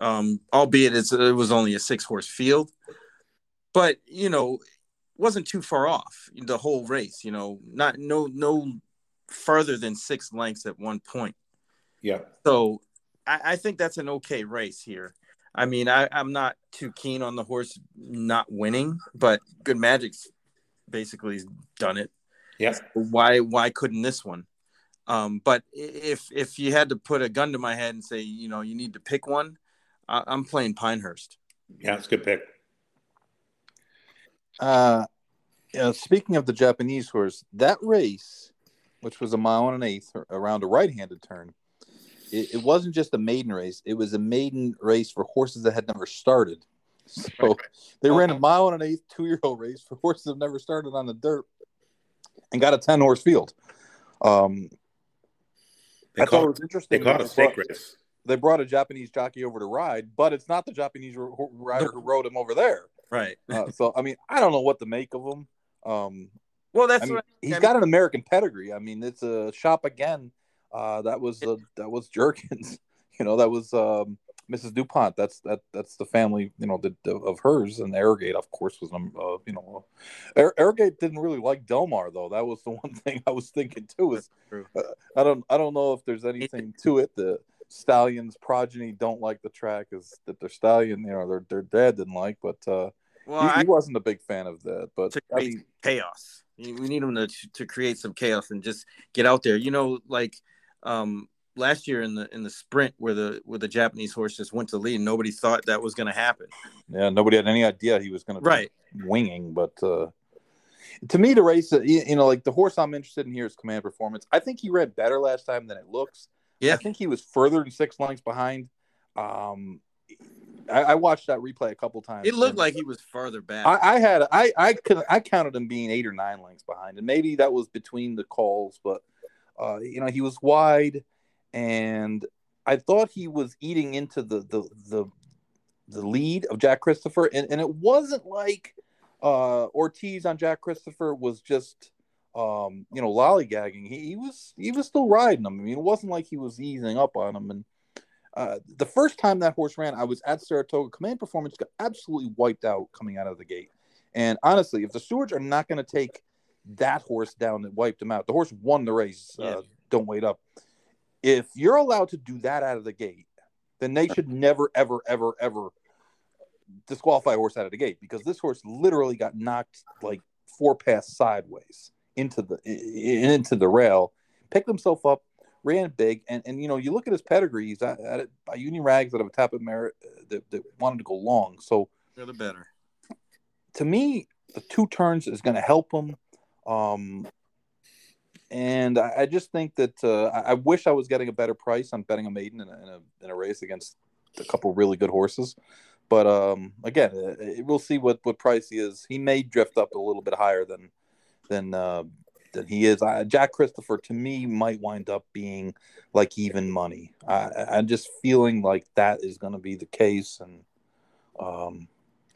um, albeit it was only a six horse field. But you know, wasn't too far off the whole race. You know, not no no further than six lengths at one point. Yeah. So I, I think that's an okay race here. I mean, I, I'm not too keen on the horse not winning, but Good Magic's basically done it. Yeah. Why why couldn't this one? Um, but if if you had to put a gun to my head and say, you know, you need to pick one, I, am playing Pinehurst. Yeah, it's a good pick. Uh, know, speaking of the Japanese horse, that race which was a mile and an eighth around a right-handed turn. It, it, wasn't just a maiden race; it was a maiden race for horses that had never started. So they ran a mile and an eighth two-year-old race for horses that never started on the dirt, and got a ten-horse field. Um, they I thought it was interesting. They called a snake race. They brought a Japanese jockey over to ride, but it's not the Japanese rider who rode him over there. Right. uh, so I mean, I don't know what to make of him. Um, well, that's I mean, what he's I mean, got an American pedigree. I mean, it's a shop again. Uh, that was uh, that was Jerkens. you know, that was um, Mrs. Dupont. That's that that's the family. You know, the, the of hers. And Arrogate, of course, was um, uh, you know, Arrogate didn't really like Del Mar though. That was the one thing I was thinking too. Is uh, I don't I don't know if there's anything to it. The stallions progeny don't like the track is that their stallion, you know, their their dad didn't like, but uh, well, he, I, he wasn't a big fan of that. But I mean, chaos. We need them to to create some chaos and just get out there. You know, like um, last year in the in the sprint where the where the Japanese horse just went to lead, and nobody thought that was going to happen. Yeah, nobody had any idea he was going to right winging, but. uh to me, the race, uh, you know, like the horse I'm interested in here is Command Performance. I think he read better last time than it looks. Yeah, I think he was further than six lengths behind. Um, I, I, watched that replay a couple times. It looked like he was further back. I, I had I I could I counted him being eight or nine lengths behind, and maybe that was between the calls, but uh, you know he was wide, and I thought he was eating into the the the, the lead of Jack Christopher, and, and it wasn't like uh, Ortiz on Jack Christopher was just um, you know lollygagging. He, he was he was still riding him. I mean, it wasn't like he was easing up on him, and uh, the first time that horse ran, I was at Saratoga. Command Performance got absolutely wiped out coming out of the gate. And honestly, if the stewards are not going to take that horse down and wiped him out, the horse won the race. Yeah. Uh, don't wait up. If you're allowed to do that out of the gate, then they should never, ever, ever, ever disqualify a horse out of the gate because this horse literally got knocked like four pass sideways into the into the rail, picked himself up, ran big, and and you know you look at his pedigree. He's at, at by Union Rags that have a tap of merit uh, that, that wanted to go long. So they're the better. To me, the two turns is going to help him. Um, and I, I just think that uh, I, I, wish I was getting a better price on betting a maiden in a, in a, in a race against a couple really good horses. But um, again, uh, we'll see what, what price he is. He may drift up a little bit higher than than uh, than he is. I, Jack Christopher to me might wind up being like even money. I, I'm just feeling like that is going to be the case, and um,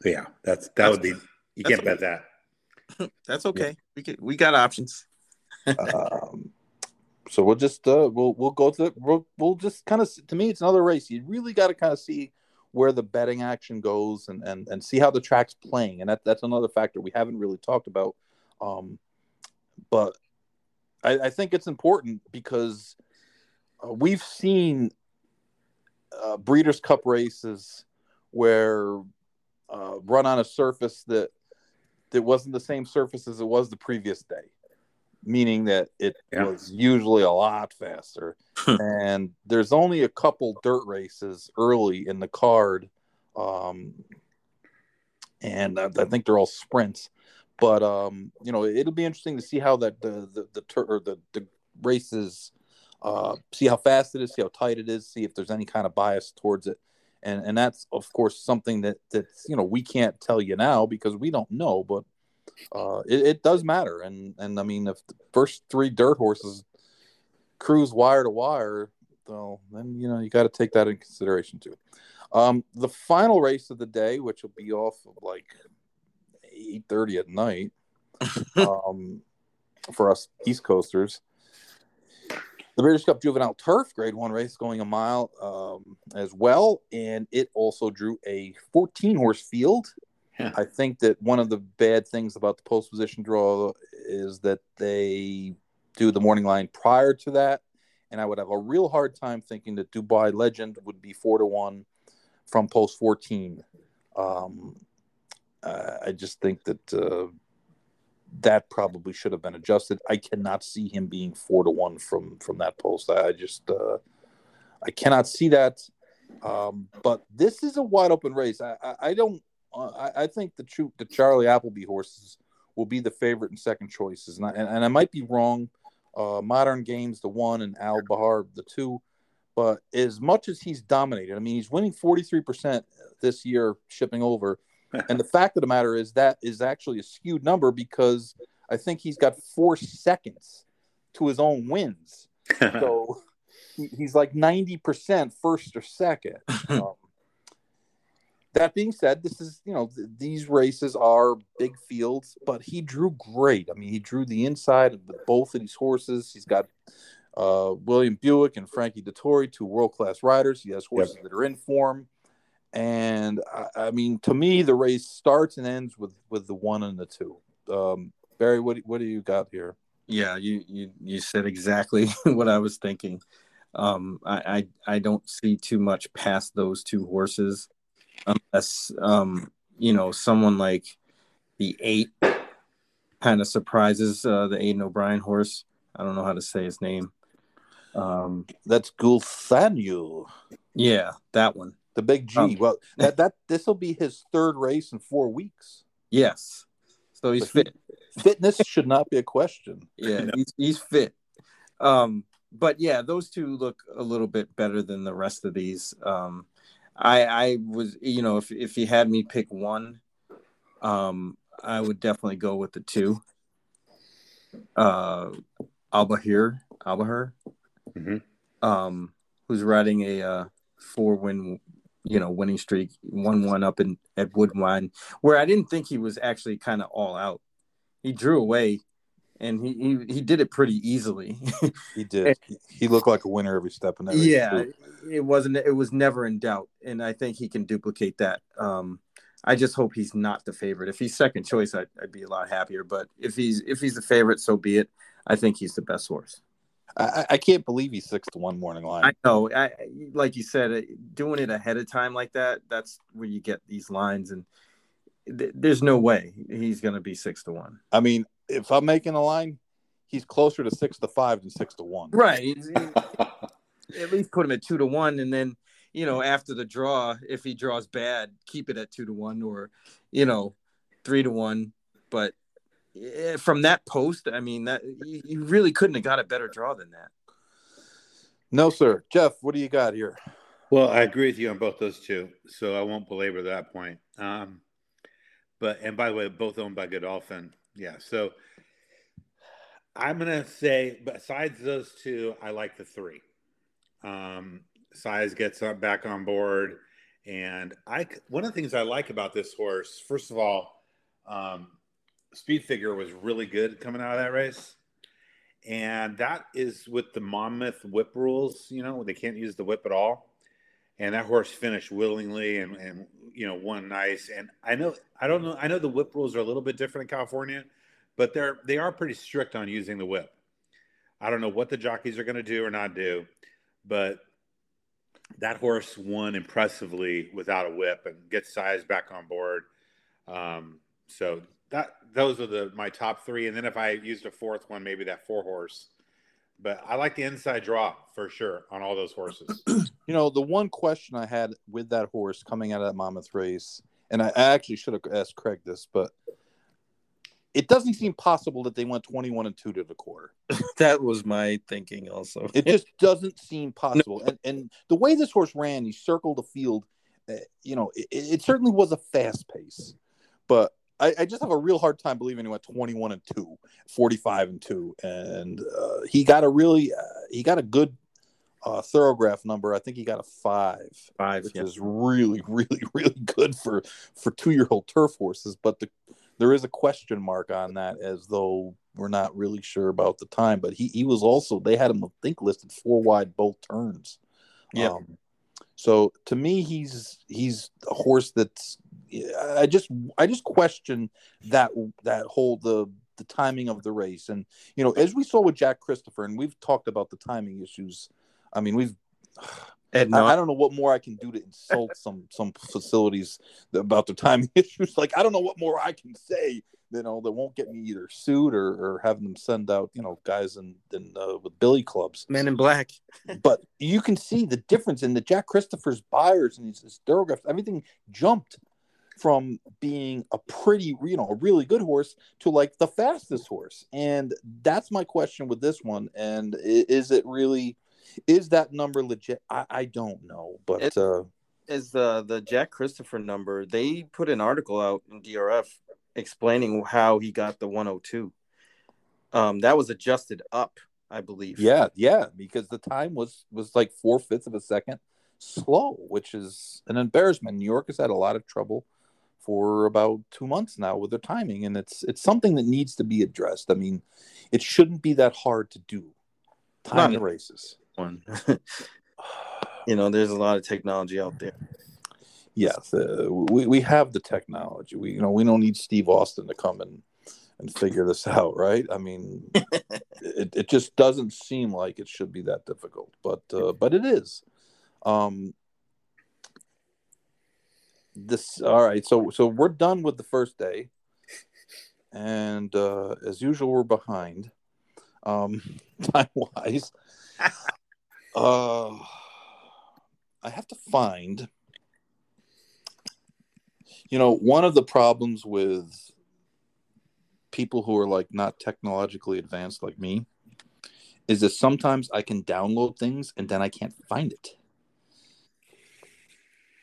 yeah, that's that that's, would be you can't bet that. That's okay. Yeah. We can, we got options. um, so we'll just uh, we'll we'll go to we'll we'll just kind of to me it's another race. You really got to kind of see where the betting action goes and and and see how the track's playing, and that that's another factor we haven't really talked about. Um, but I, I think it's important because uh, we've seen uh, Breeders' Cup races where uh, run on a surface that that wasn't the same surface as it was the previous day, meaning that it yeah. was usually a lot faster. and there's only a couple dirt races early in the card, um, and I, I think they're all sprints but um, you know, it'll be interesting to see how that the the the or the the races, uh, see how fast it is, see how tight it is, see if there's any kind of bias towards it, and and that's of course something that that's you know we can't tell you now because we don't know, but uh, it, it does matter, and and I mean if the first three dirt horses cruise wire to wire, then you know you got to take that in consideration too. Um, the final race of the day, which will be off of like eight thirty at night. um, for us East Coasters. The Breeders' Cup Juvenile Turf Grade One race going a mile um, as well, and it also drew a 14 horse field. Yeah. I think that one of the bad things about the post position draw is that they do the morning line prior to that, and I would have a real hard time thinking that Dubai Legend would be four to one from post 14. Um, uh, I just think that uh, that probably should have been adjusted. I cannot see him being four to one from from that post. I, I just uh, I cannot see that. Um, but this is a wide open race. I, I, I don't. Uh, I, I, think the true the Charlie Appleby horses will be the favorite and second choices, and I, and, and I might be wrong. uh, Modern Games, the one, and Al Bahar, the two. But as much as he's dominated, I mean, he's winning 43% this year shipping over. And the fact of the matter is that is actually a skewed number because I think he's got four seconds to his own wins. so he's like 90% first or second. Um, that being said, this is, you know, th- these races are big fields, but he drew great. I mean, he drew the inside of both of these horses. He's got uh, William Buick and Frankie Dettori, two world class riders. He has horses yep. that are in form. And I, I, mean, to me, the race starts and ends with with the one and the two. Um, Barry, what what do you got here? Yeah, you you you said exactly what I was thinking. Um, I, I I don't see too much past those two horses, unless um, you know someone like the eight kind of surprises uh, the Aidan O'Brien horse. I don't know how to say his name. Um, that's Glounthaune. Yeah, that one. The big G. Um, well, that that this will be his third race in four weeks. Yes. So he's fit. Fitness should not be a question. Yeah, no. he's, he's fit. Um, but yeah, those two look a little bit better than the rest of these. Um, I I was you know if if you had me pick one, um, I would definitely go with the two. Uh, Albahir, Albahir, mm-hmm. um, who's riding a uh, four win, you know, winning streak, one one up in at Woodbine, where I didn't think he was actually kind of all out. He drew away, and he he, he did it pretty easily. he did. he looked like a winner every step in that. Yeah, it wasn't. It was never in doubt, and I think he can duplicate that. Um, I just hope he's not the favorite. If he's second choice, I'd, I'd be a lot happier. But if he's if he's the favorite, so be it. I think he's the best horse. I, I can't believe he's six to one morning line. I know. I like you said, doing it ahead of time like that. That's where you get these lines, and th- there's no way he's going to be six to one. I mean, if I'm making a line, he's closer to six to five than six to one. Right. at least put him at two to one, and then you know after the draw, if he draws bad, keep it at two to one, or you know three to one. But from that post, I mean that you really couldn't have got a better draw than that. No, sir. Jeff, what do you got here? Well, I agree with you on both those two, so I won't belabor that point. Um, but and by the way, both owned by Godolphin. Yeah, so I'm gonna say besides those two, I like the three. Um, size gets up back on board, and I one of the things I like about this horse, first of all, um, speed figure was really good coming out of that race. And that is with the Monmouth whip rules, you know, they can't use the whip at all. And that horse finished willingly and, and you know, won nice. And I know, I don't know, I know the whip rules are a little bit different in California, but they're, they are pretty strict on using the whip. I don't know what the jockeys are going to do or not do, but that horse won impressively without a whip and gets size back on board. Um, so that those are the my top three, and then if I used a fourth one, maybe that four horse. But I like the inside draw for sure on all those horses. you know, the one question I had with that horse coming out of that Monmouth race, and I actually should have asked Craig this, but it doesn't seem possible that they went 21 and 2 to the quarter. that was my thinking also. It just doesn't seem possible. No. And, and the way this horse ran, he circled the field, uh, you know, it, it, certainly was a fast pace. But I, I, just have a real hard time believing he went 21 and 2, 45 and 2. And uh, he got a really, uh, he got a good uh, Thoro-Graph number. I think he got a five, five, which yeah. is really, really, really good for for two year old turf horses. But the, there is a question mark on that, as though we're not really sure about the time. But he he was also they had him I think listed four wide both turns. Yeah. Um, so to me, he's he's a horse that's I just I just question that that whole the the timing of the race and you know as we saw with Jack Christopher and we've talked about the timing issues. I mean we've and I, I, don't know what more I can do to insult some some facilities about the timing issues. Like I don't know what more I can say, you know, that won't get me either sued or, or having them send out, you know, guys and in uh, with billy clubs, men in black. but you can see the difference in the Jack Christopher's Beyers and his, his Thoro-Graphs. Everything jumped from being a pretty, you know, a really good horse to like the fastest horse. And that's my question with this one. And is it really, is that number legit? I, I don't know, but it, uh, is the the Jack Christopher number? They put an article out in DRF explaining how he got the 102. Um, that was adjusted up, I believe. Yeah, yeah, because the time was was like four fifths of a second slow, which is an embarrassment. New York has had a lot of trouble for about two months now with their timing, and it's it's something that needs to be addressed. I mean, it shouldn't be that hard to do. Time the races. One, you know, there's a lot of technology out there. Yes, uh, we we have the technology. We you know we don't need Steve Austin to come and and figure this out, right? I mean, it, it just doesn't seem like it should be that difficult, but uh, but it is. Um, this all right. So so we're done with the first day, and uh, as usual, we're behind um, time wise. uh, I have to find. You know, one of the problems with people who are like not technologically advanced like me is that sometimes I can download things and then I can't find it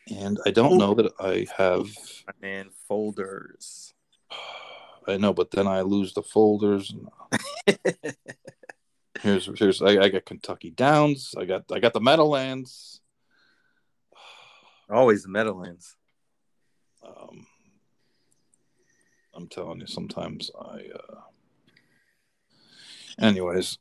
and I don't know that I have. Man, folders. I know, but then I lose the folders. here's here's I, I, got Kentucky Downs. I got I got the Meadowlands. Always the Meadowlands. Um, I'm telling you, sometimes I. Uh... Anyways,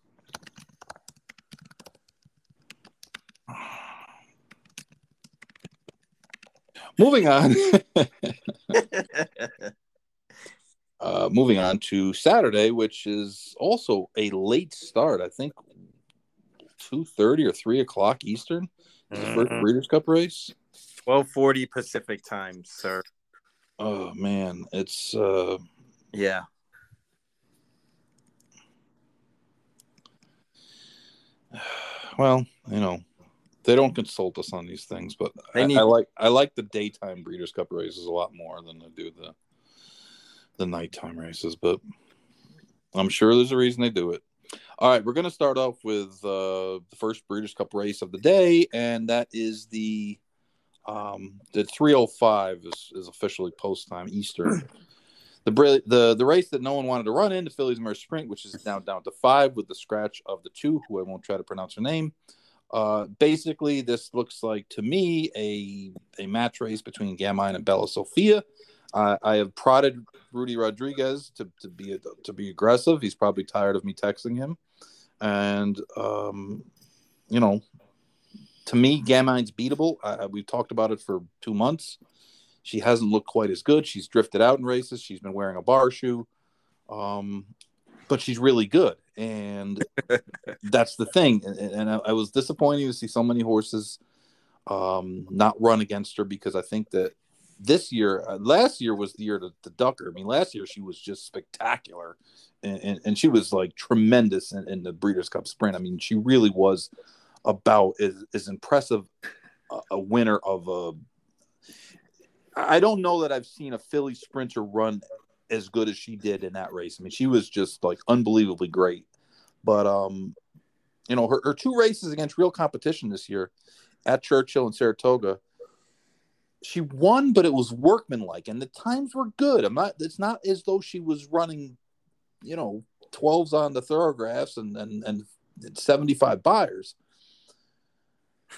moving on. uh, moving on to Saturday, which is also a late start. I think two thirty or three o'clock Eastern. Mm-hmm. First. Breeders' Cup race. Twelve forty Pacific time, sir. Oh man, it's uh yeah. Well, you know, they don't consult us on these things, but I, need... I, like I like the daytime Breeders' Cup races a lot more than I do the the nighttime races. But I'm sure there's a reason they do it. All right, we're going to start off with uh, the first Breeders' Cup race of the day, and that is the um, the 305 is, is officially post time Eastern. the the the race that no one wanted to run in, the Merce Sprint, which is now down to five with the scratch of the two, who I won't try to pronounce her name. Uh, basically, this looks like to me a a match race between Gamine and Bella Sofia. Uh, I have prodded Rudy Rodriguez to, to be to be aggressive. He's probably tired of me texting him, and um, you know, to me, Gamine's beatable. We've talked about it for two months. She hasn't looked quite as good. She's drifted out in races. She's been wearing a bar shoe, um, but she's really good and that's the thing. And, and I, I, was disappointed to see so many horses um, not run against her because I think that this year, uh, last year was the year to, to duck her. I mean, last year she was just spectacular, and, and, and she was like tremendous in, in, the Breeders' Cup Sprint. I mean, she really was about as, as impressive a, a winner of a. I don't know that I've seen a filly sprinter run as good as she did in that race. I mean, she was just like unbelievably great. But um, you know, her, her two races against real competition this year at Churchill and Saratoga, she won, but it was workmanlike, and the times were good. I'm not. It's not as though she was running, you know, twelves on the Thoro-Graphs and and and 75 Beyers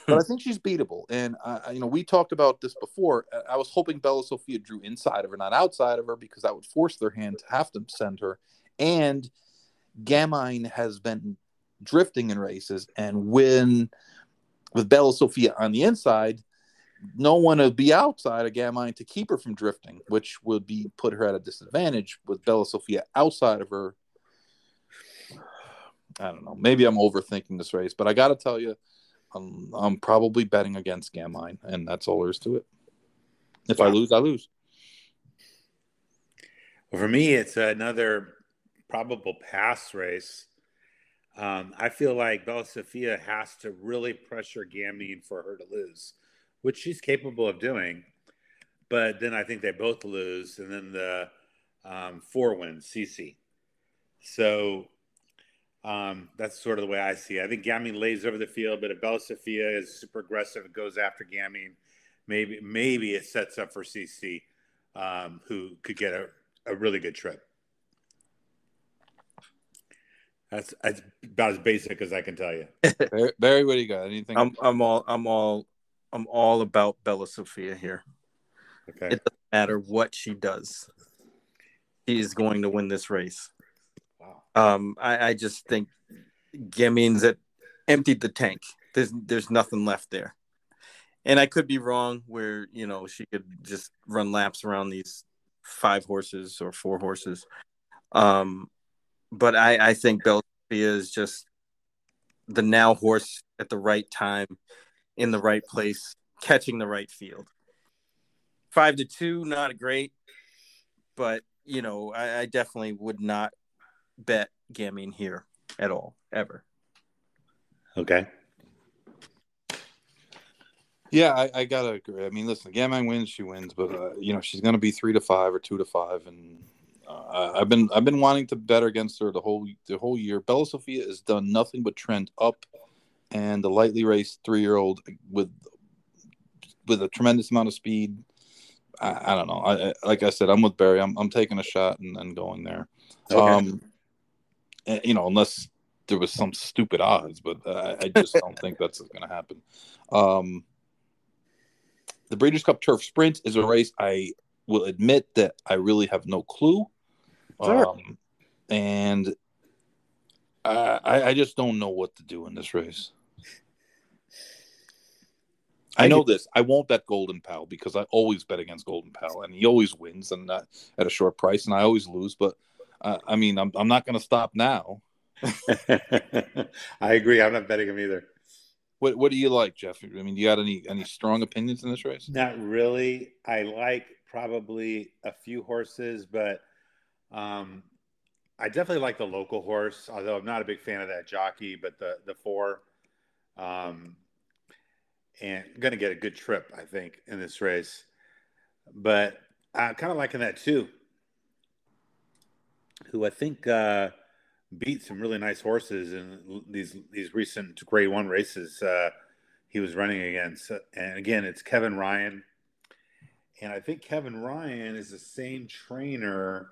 but I think she's beatable. And uh, you know, we talked about this before. I was hoping Bella Sofia drew inside of her, not outside of her, because that would force their hand to have to send her. And Gamine has been drifting in races, and when with Bella Sofia on the inside, no one would be outside of Gamine to keep her from drifting, which would be put her at a disadvantage. With Bella Sofia outside of her, I don't know. Maybe I'm overthinking this race, but I got to tell you I'm, I'm probably betting against Gamine, and that's all there is to it. If I lose, I lose. Well, for me, it's another probable pass race. Um, I feel like Bella Sofia has to really pressure Gamine for her to lose, which she's capable of doing. but then I think they both lose, and then the um, four wins Ce Ce. So um, that's sort of the way I see it. I think Gamine lays over the field, but if Bella Sofia is super aggressive and goes after Gamine, maybe maybe it sets up for Ce Ce, um, who could get a, a really good trip. That's, that's about as basic as I can tell you. Barry, what do you got? Anything? I'm I'm all I'm all I'm all about Bella Sofia here. Okay. It doesn't matter what she does. She is going to win this race. Um, I, I just think Gamine's that emptied the tank. There's there's nothing left there. And I could be wrong where, you know, she could just run laps around these five horses or four horses. Um, but I, I think Sofia is just the now horse at the right time, in the right place, catching the right field. Five to two, not great, but you know, I, I definitely would not bet Gamine here at all, ever. Okay. Yeah, I, I, gotta agree. I mean, listen, Gamine wins, she wins, but uh, you know she's gonna be three to five or two to five, and uh, I've been I've been wanting to bet against her the whole the whole year. Bella Sofia has done nothing but trend up, and the lightly raced three year old with with a tremendous amount of speed. I, I don't know. I, like I said, I'm with Barry. I'm I'm taking a shot and then going there. Okay. Um, and, you know, unless there was some stupid odds, but uh, I just don't think that's going to happen. Um, the Breeders' Cup Turf Sprint is a race I will admit that I really have no clue. Sure. Um, and I, I just don't know what to do in this race. I know this. I won't bet Golden Pal because I always bet against Golden Pal, and he always wins, and uh, at a short price, and I always lose. But uh, I mean, I'm I'm not going to stop now. I agree. I'm not betting him either. What What do you like, Jeff? I mean, do you got any any strong opinions in this race? Not really. I like probably a few horses, but um, I definitely like the local horse. Although I'm not a big fan of that jockey, but the the four, um, and going to get a good trip, I think, in this race. But I'm kind of liking that too. Who I think. Uh, beat some really nice horses in these these recent Grade One races uh, he was running against. And again, it's Kevin Ryan, and I think Kevin Ryan is the same trainer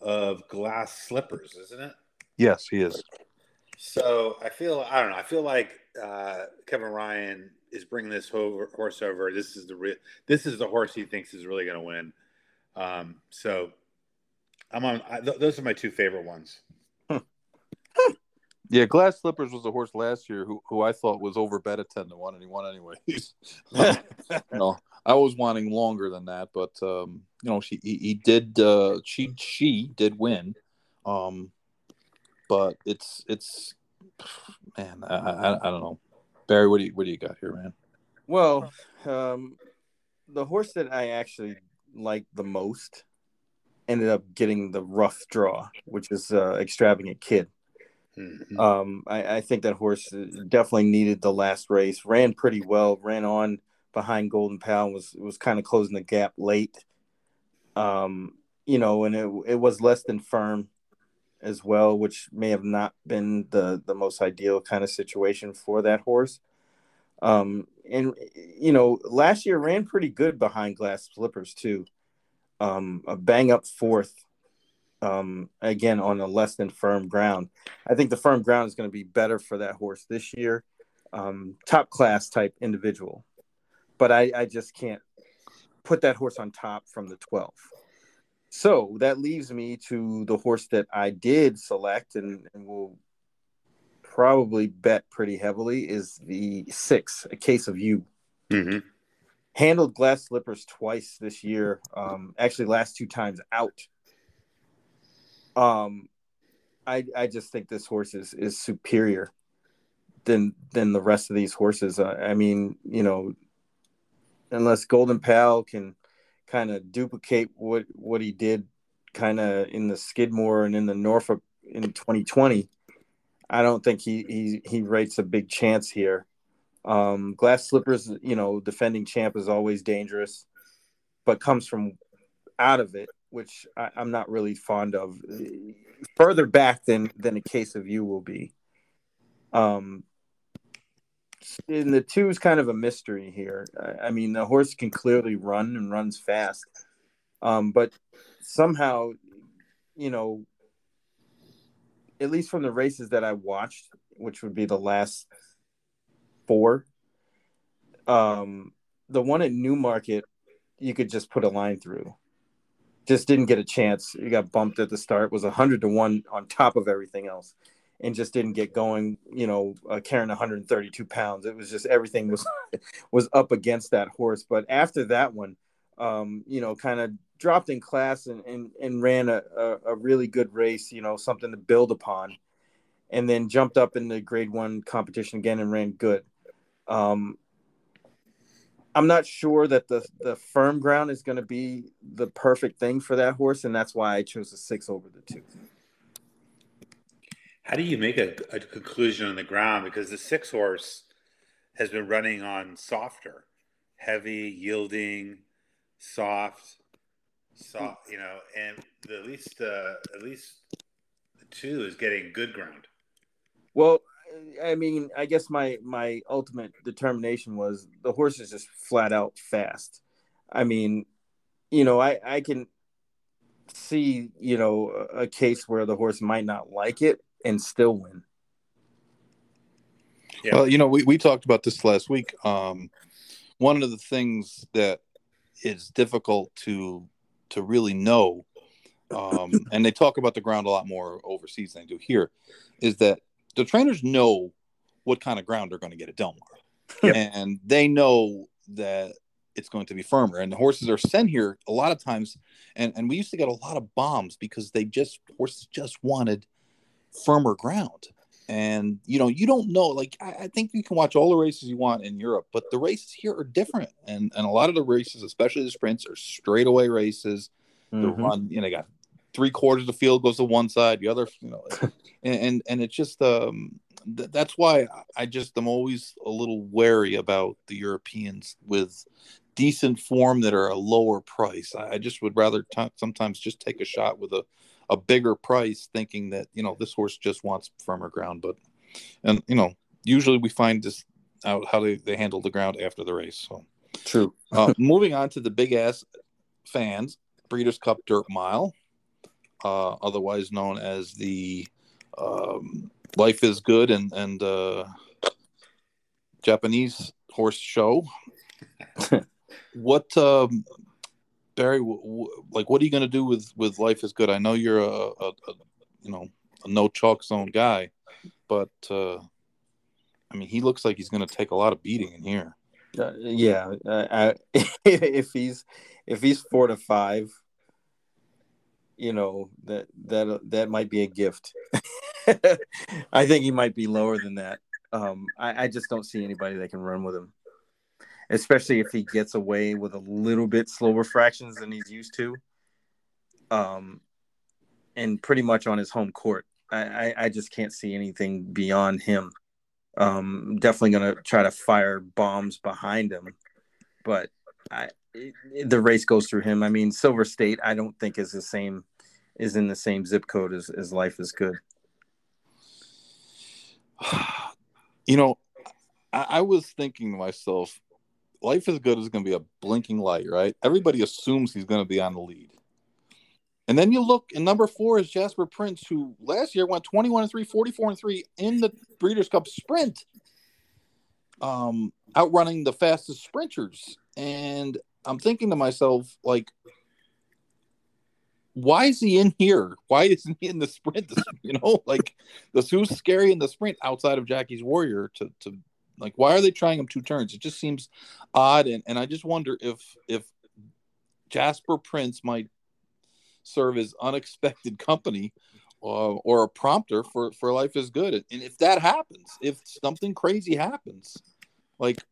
of Glass Slippers, isn't it? Yes, he is. So I feel I don't know. I feel like uh, Kevin Ryan is bringing this horse over. This is the re- this is the horse he thinks is really going to win. Um, so I'm on. I, th- those are my two favorite ones. Yeah, Glass Slippers was a horse last year who who I thought was over bet at ten to one, and he won anyway. no, I was wanting longer than that, but um, you know, she he, he did uh, she she did win, um, but it's it's man, I, I, I don't know, Barry, what do you what do you got here, man? Well, um, the horse that I actually like the most ended up getting the rough draw, which is uh, Extravagant Kid. Mm-hmm. Um, I, I, think that horse definitely needed the last race. Ran pretty well. Ran on behind Golden Pal. Was was kind of closing the gap late. Um, you know, and it it was less than firm as well, which may have not been the the most ideal kind of situation for that horse. Um, and you know, last year ran pretty good behind Glass Slippers too. Um, a bang up fourth um, again on a less than firm ground. I think the firm ground is going to be better for that horse this year. Um, top class type individual, but I, I just can't put that horse on top from the 12. So that leaves me to the horse that I did select and, and will probably bet pretty heavily is the six, a case of you. Mm-hmm. Handled glass slippers twice this year. Um, actually, last two times out um, I I just think this horse is is superior than than the rest of these horses. Uh, I mean, you know, unless Golden Pal can kind of duplicate what what he did kind of in the Skidmore and in the Norfolk in 2020, I don't think he he he rates a big chance here. Um, glass slippers, you know, defending champ is always dangerous. but comes from out of it, which I, am not really fond of. Further back than than a case of you will be. Um, and the two is kind of a mystery here. I, I mean, the horse can clearly run and runs fast, um, but somehow, you know, at least from the races that I watched, which would be the last four, um, the one at Newmarket, you could just put a line through. Just didn't get a chance. You got bumped at the start. Was hundred to one on top of everything else, and just didn't get going. You know, uh, carrying 132 pounds. It was just everything was was up against that horse. But after that one, um, you know, kind of dropped in class and and, and ran a, a, a really good race. You know, something to build upon, and then jumped up in the Grade One competition again and ran good. Um, I'm not sure that the the firm ground is going to be the perfect thing for that horse, and that's why I chose the six over the two. How do you make a, a conclusion on the ground? Because the six horse has been running on softer, heavy, yielding, soft, soft. You know, and the, at least uh, at least the two is getting good ground. Well, I mean, I guess my my ultimate determination was the horse is just flat out fast. I mean, you know, I I can see you know a case where the horse might not like it and still win. Yeah. Well, you know, we, we talked about this last week. Um, one of the things that is difficult to to really know, um, and they talk about the ground a lot more overseas than they do here, is that the trainers know what kind of ground they're going to get at Del Mar, yep. and they know that it's going to be firmer. And the horses are sent here a lot of times, and and we used to get a lot of bombs because they just horses just wanted firmer ground. And you know, you don't know. Like I, I think you can watch all the races you want in Europe, but the races here are different. And and a lot of the races, especially the sprints, are straightaway races. Mm-hmm. They run, you know, got three quarters of the field goes to one side, the other, you know, and, and, and it's just um, th- that's why I just am always a little wary about the Europeans with decent form that are a lower price. I, I just would rather t- sometimes just take a shot with a a bigger price, thinking that you know this horse just wants firmer ground. But and you know usually we find this out how they, they handle the ground after the race. So true. uh, moving on to the big ass fans, Breeders' Cup Dirt Mile uh, otherwise known as the um, Life is Good and and uh, Japanese horse show. what um, Barry? W- w- like, what are you going to do with with Life is Good? I know you're a, a, a you know a no chalk zone guy, but uh, I mean, he looks like he's going to take a lot of beating in here. Uh, yeah, uh, I, if he's if he's four to five, you know that that that might be a gift. I think he might be lower than that. Um, I, I just don't see anybody that can run with him, especially if he gets away with a little bit slower fractions than he's used to. Um, and pretty much on his home court. I, I, I just can't see anything beyond him. Um, definitely going to try to fire bombs behind him, but I the race goes through him. I mean, Silver State, I don't think is the same is in the same zip code as, as Life is Good. You know, I, I was thinking to myself, Life is Good is going to be a blinking light, right? Everybody assumes he's going to be on the lead. And then you look, and number four is Jasper Prince, who last year went 21 and 3, 44 and 3 in the Breeders' Cup sprint, um, outrunning the fastest sprinters. And I'm thinking to myself, like, why is he in here? Why isn't he in the sprint? You know, like the who's scary in the sprint outside of Jackie's Warrior to to like why are they trying him two turns? It just seems odd, and and I just wonder if if Jasper Prince might serve as unexpected company uh, or a prompter for for life is good. And if that happens, if something crazy happens, like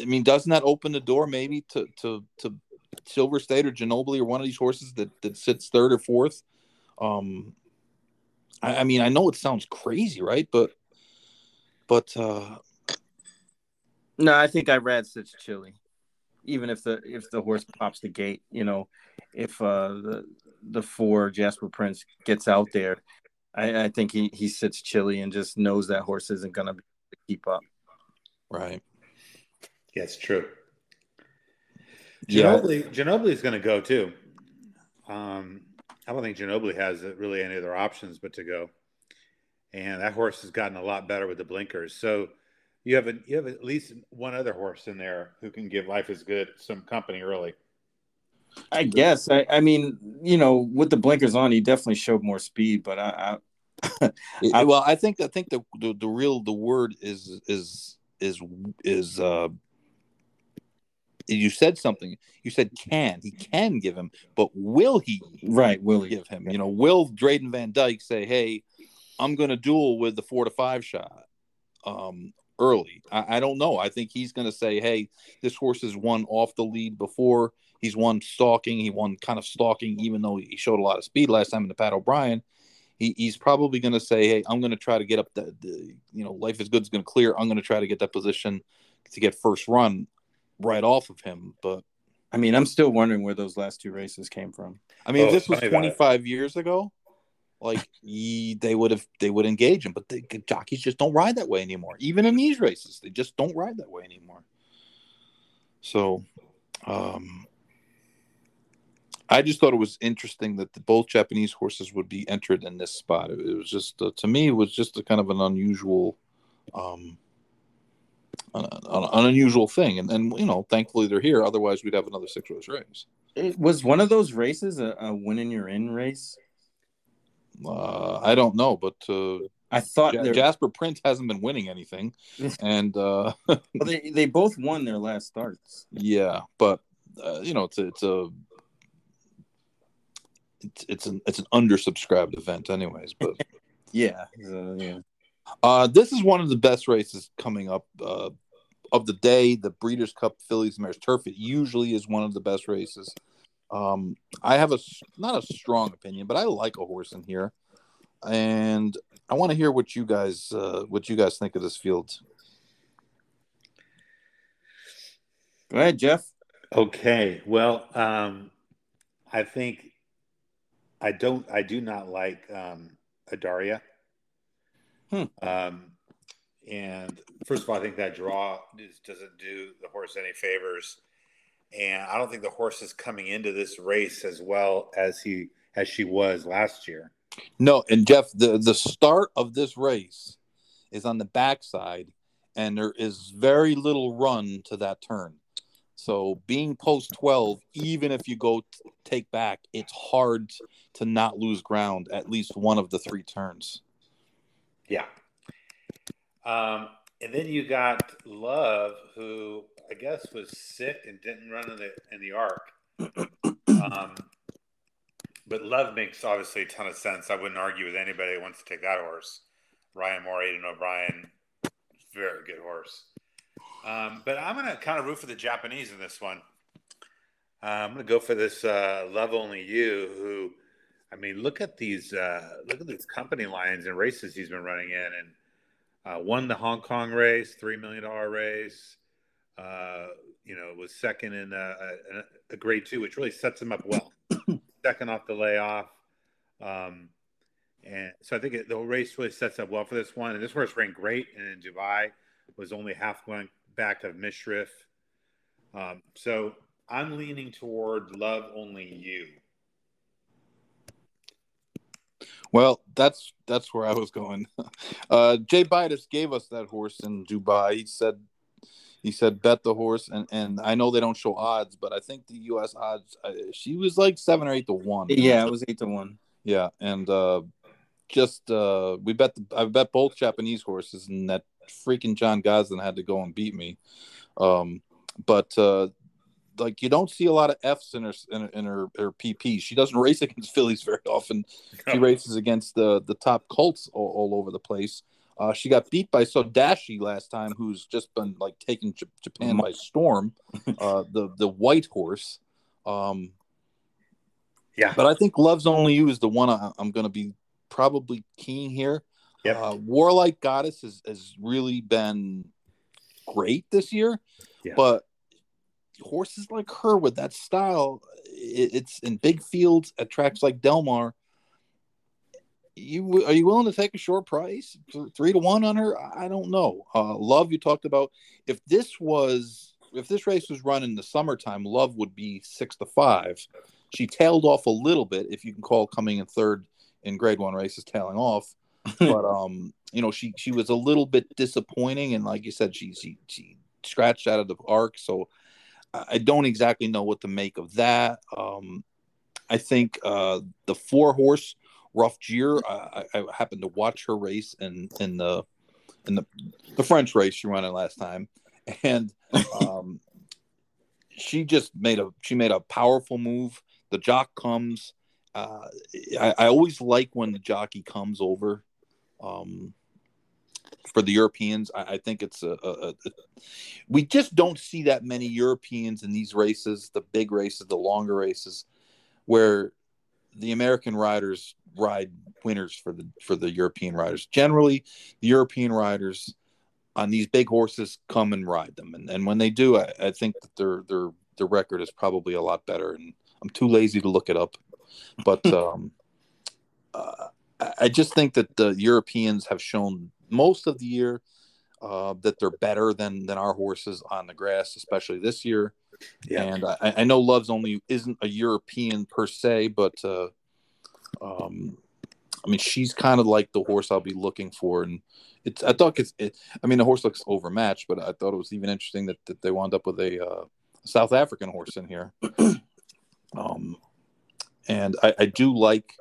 I mean, doesn't that open the door maybe to to to Silver State or Ginobili or one of these horses that that sits third or fourth? Um, I, I mean, I know it sounds crazy, right? But but uh, no, I think Irad sits chilly. even if the if the horse pops the gate, you know, if uh, the the four Jasper Prince gets out there, I, I think he he sits chilly and just knows that horse isn't gonna keep up. Right. Yeah, it's true. Ginobili, yeah. Ginobili is going to go too. Um, I don't think Ginobili has really any other options but to go. And that horse has gotten a lot better with the blinkers. So you have a, you have at least one other horse in there who can give life is good some company early. I guess. I, I mean, you know, with the blinkers on, he definitely showed more speed. But I, I, I well, I think I think the, the the real the word is is is is uh you said something. You said can. He can give him, but will he? Right. Will he give him? You know, will Drayden Van Dyke say, "Hey, I'm going to duel with the four to five shot um, early"? I, I don't know. I think he's going to say, "Hey, this horse has won off the lead before. He's won stalking. He won kind of stalking, even though he showed a lot of speed last time in the Pat O'Brien." He, he's probably going to say, "Hey, I'm going to try to get up the, the you know, life is good is going to clear. I'm going to try to get that position to get first run." Right off of him. But I mean, I'm still wondering where those last two races came from. I mean, oh, this was 25 years ago. Like he, they would have, they would engage him, but the jockeys just don't ride that way anymore. Even in these races, they just don't ride that way anymore. So, um, I just thought it was interesting that the, both Japanese horses would be entered in this spot. It, it was just, uh, to me, it was just a kind of an unusual, um, an, an, unusual thing. And, and, you know, thankfully they're here. Otherwise, we'd have another six race race. It was one of those races a, a win in your in race? Uh, I don't know, but uh, I thought J- Jasper Prince hasn't been winning anything, and uh, well, they they both won their last starts. Yeah, but uh, you know it's a, it's a it's it's an it's an undersubscribed event, anyways. But yeah, uh, yeah. Uh, this is one of the best races coming up uh, of the day. The Breeders' Cup Fillies Mares Turf. It usually is one of the best races. Um, I have a not a strong opinion, but I like a horse in here, and I want to hear what you guys uh, what you guys think of this field. Go ahead, Jeff. Okay. Well, um, I think I don't. I do not like um, Audarya. Hmm. Um, and first of all, I think that draw doesn't do the horse any favors. And I don't think the horse is coming into this race as well as he as she was last year. No, and Jeff, the the start of this race is on the backside, and there is very little run to that turn. So being post twelve, even if you go t- take back, it's hard to not lose ground at least one of the three turns. Yeah. Um, and then you got Love, who I guess was sick and didn't run in the in the arc. Um, but Love makes obviously a ton of sense. I wouldn't argue with anybody who wants to take that horse. Ryan Moore, Aidan O'Brien, very good horse. Um, but I'm going to kind of root for the Japanese in this one. Uh, I'm going to go for this uh, Love Only You, who I mean, look at these uh, look at these company lines and races he's been running in, and uh, won the Hong Kong race, three million dollar race. Uh, you know, was second in a, a, a, grade two, which really sets him up well. second off the layoff, um, and so I think it, the race really sets up well for this one. And this horse ran great, and in Dubai was only half going back of Mishriff. Um, so I'm leaning toward Love Only You. Well, that's that's where I was going. Uh, Jay Bidas gave us that horse in Dubai. He said he said bet the horse, and and I know they don't show odds, but I think the U.S. odds uh, she was like seven or eight to one. Yeah, it was eight to one. Yeah, and uh, just uh, we bet the, I bet both Japanese horses, and that freaking John Gosden had to go and beat me. Um, but uh, like you don't see a lot of Fs in her in, in her, her PP. She doesn't race against fillies very often. She races against the the top colts all, all over the place. Uh, she got beat by Sodashi last time, who's just been like taking J- Japan by storm. Uh, the the white horse. Um, yeah, but I think Loves Only You is the one I, am going to be probably keen here. Yep. Uh, Warlike Goddess has, has really been great this year, yeah. but horses like her with that style, it, it's in big fields at tracks like Del Mar. You are you willing to take a short price, three to one on her? I don't know. Uh, Love, you talked about if this was if this race was run in the summertime, Love would be six to five. She tailed off a little bit, if you can call coming in third in Grade One races tailing off. but um, you know, she she was a little bit disappointing, and like you said, she she she scratched out of the arc. So I don't exactly know what to make of that. Um, I think uh, the four horse Rougir. I, I, happened to watch her race in in the in the the French race she ran it last time, and um, she just made a she made a powerful move. The jock comes. Uh, I, I always like when the jockey comes over. Um, for the Europeans. I, I think it's a, a, a, we just don't see that many Europeans in these races, the big races, the longer races, where the American riders ride winners for the for the European riders. Generally, the European riders on these big horses come and ride them, and, and when they do, I, I think that their their their record is probably a lot better. And I'm too lazy to look it up, but um, uh, I just think that the Europeans have shown most of the year uh, that they're better than than our horses on the grass, especially this year. Yeah. And I, I know Love's only isn't a European per se, but uh, um, I mean she's kind of like the horse I'll be looking for, and it's I thought it's it, I mean the horse looks overmatched, but I thought it was even interesting that, that they wound up with a uh, South African horse in here. um, and I, I do like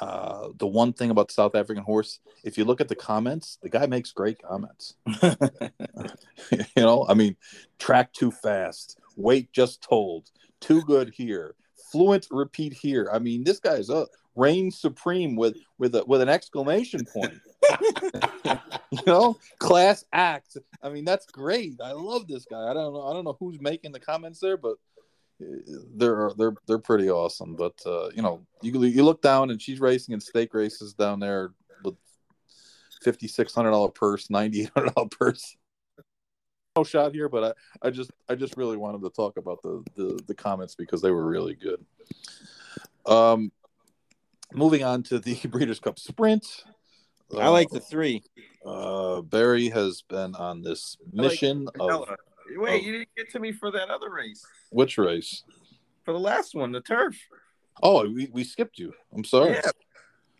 uh, the one thing about the South African horse, if you look at the comments, the guy makes great comments. you know, I mean, track too fast, weight just told, too good here, fluent repeat here. I mean, this guy's a reign supreme with with a, with an exclamation point. you know, class act. I mean, that's great. I love this guy. I don't know. I don't know who's making the comments there, but they're they're they're pretty awesome. But uh, you know, you you look down and she's racing in stake races down there with fifty six hundred dollar purse, ninety eight hundred dollar purse. No shot here, but I, I just I just really wanted to talk about the, the the comments because they were really good. Um, moving on to the Breeders' Cup Sprint. I like the three. Uh, Barry has been on this mission like of Wait, oh. you didn't get to me for that other race. Which race? For the last one, the turf. Oh, we, we skipped you. I'm sorry. Yeah.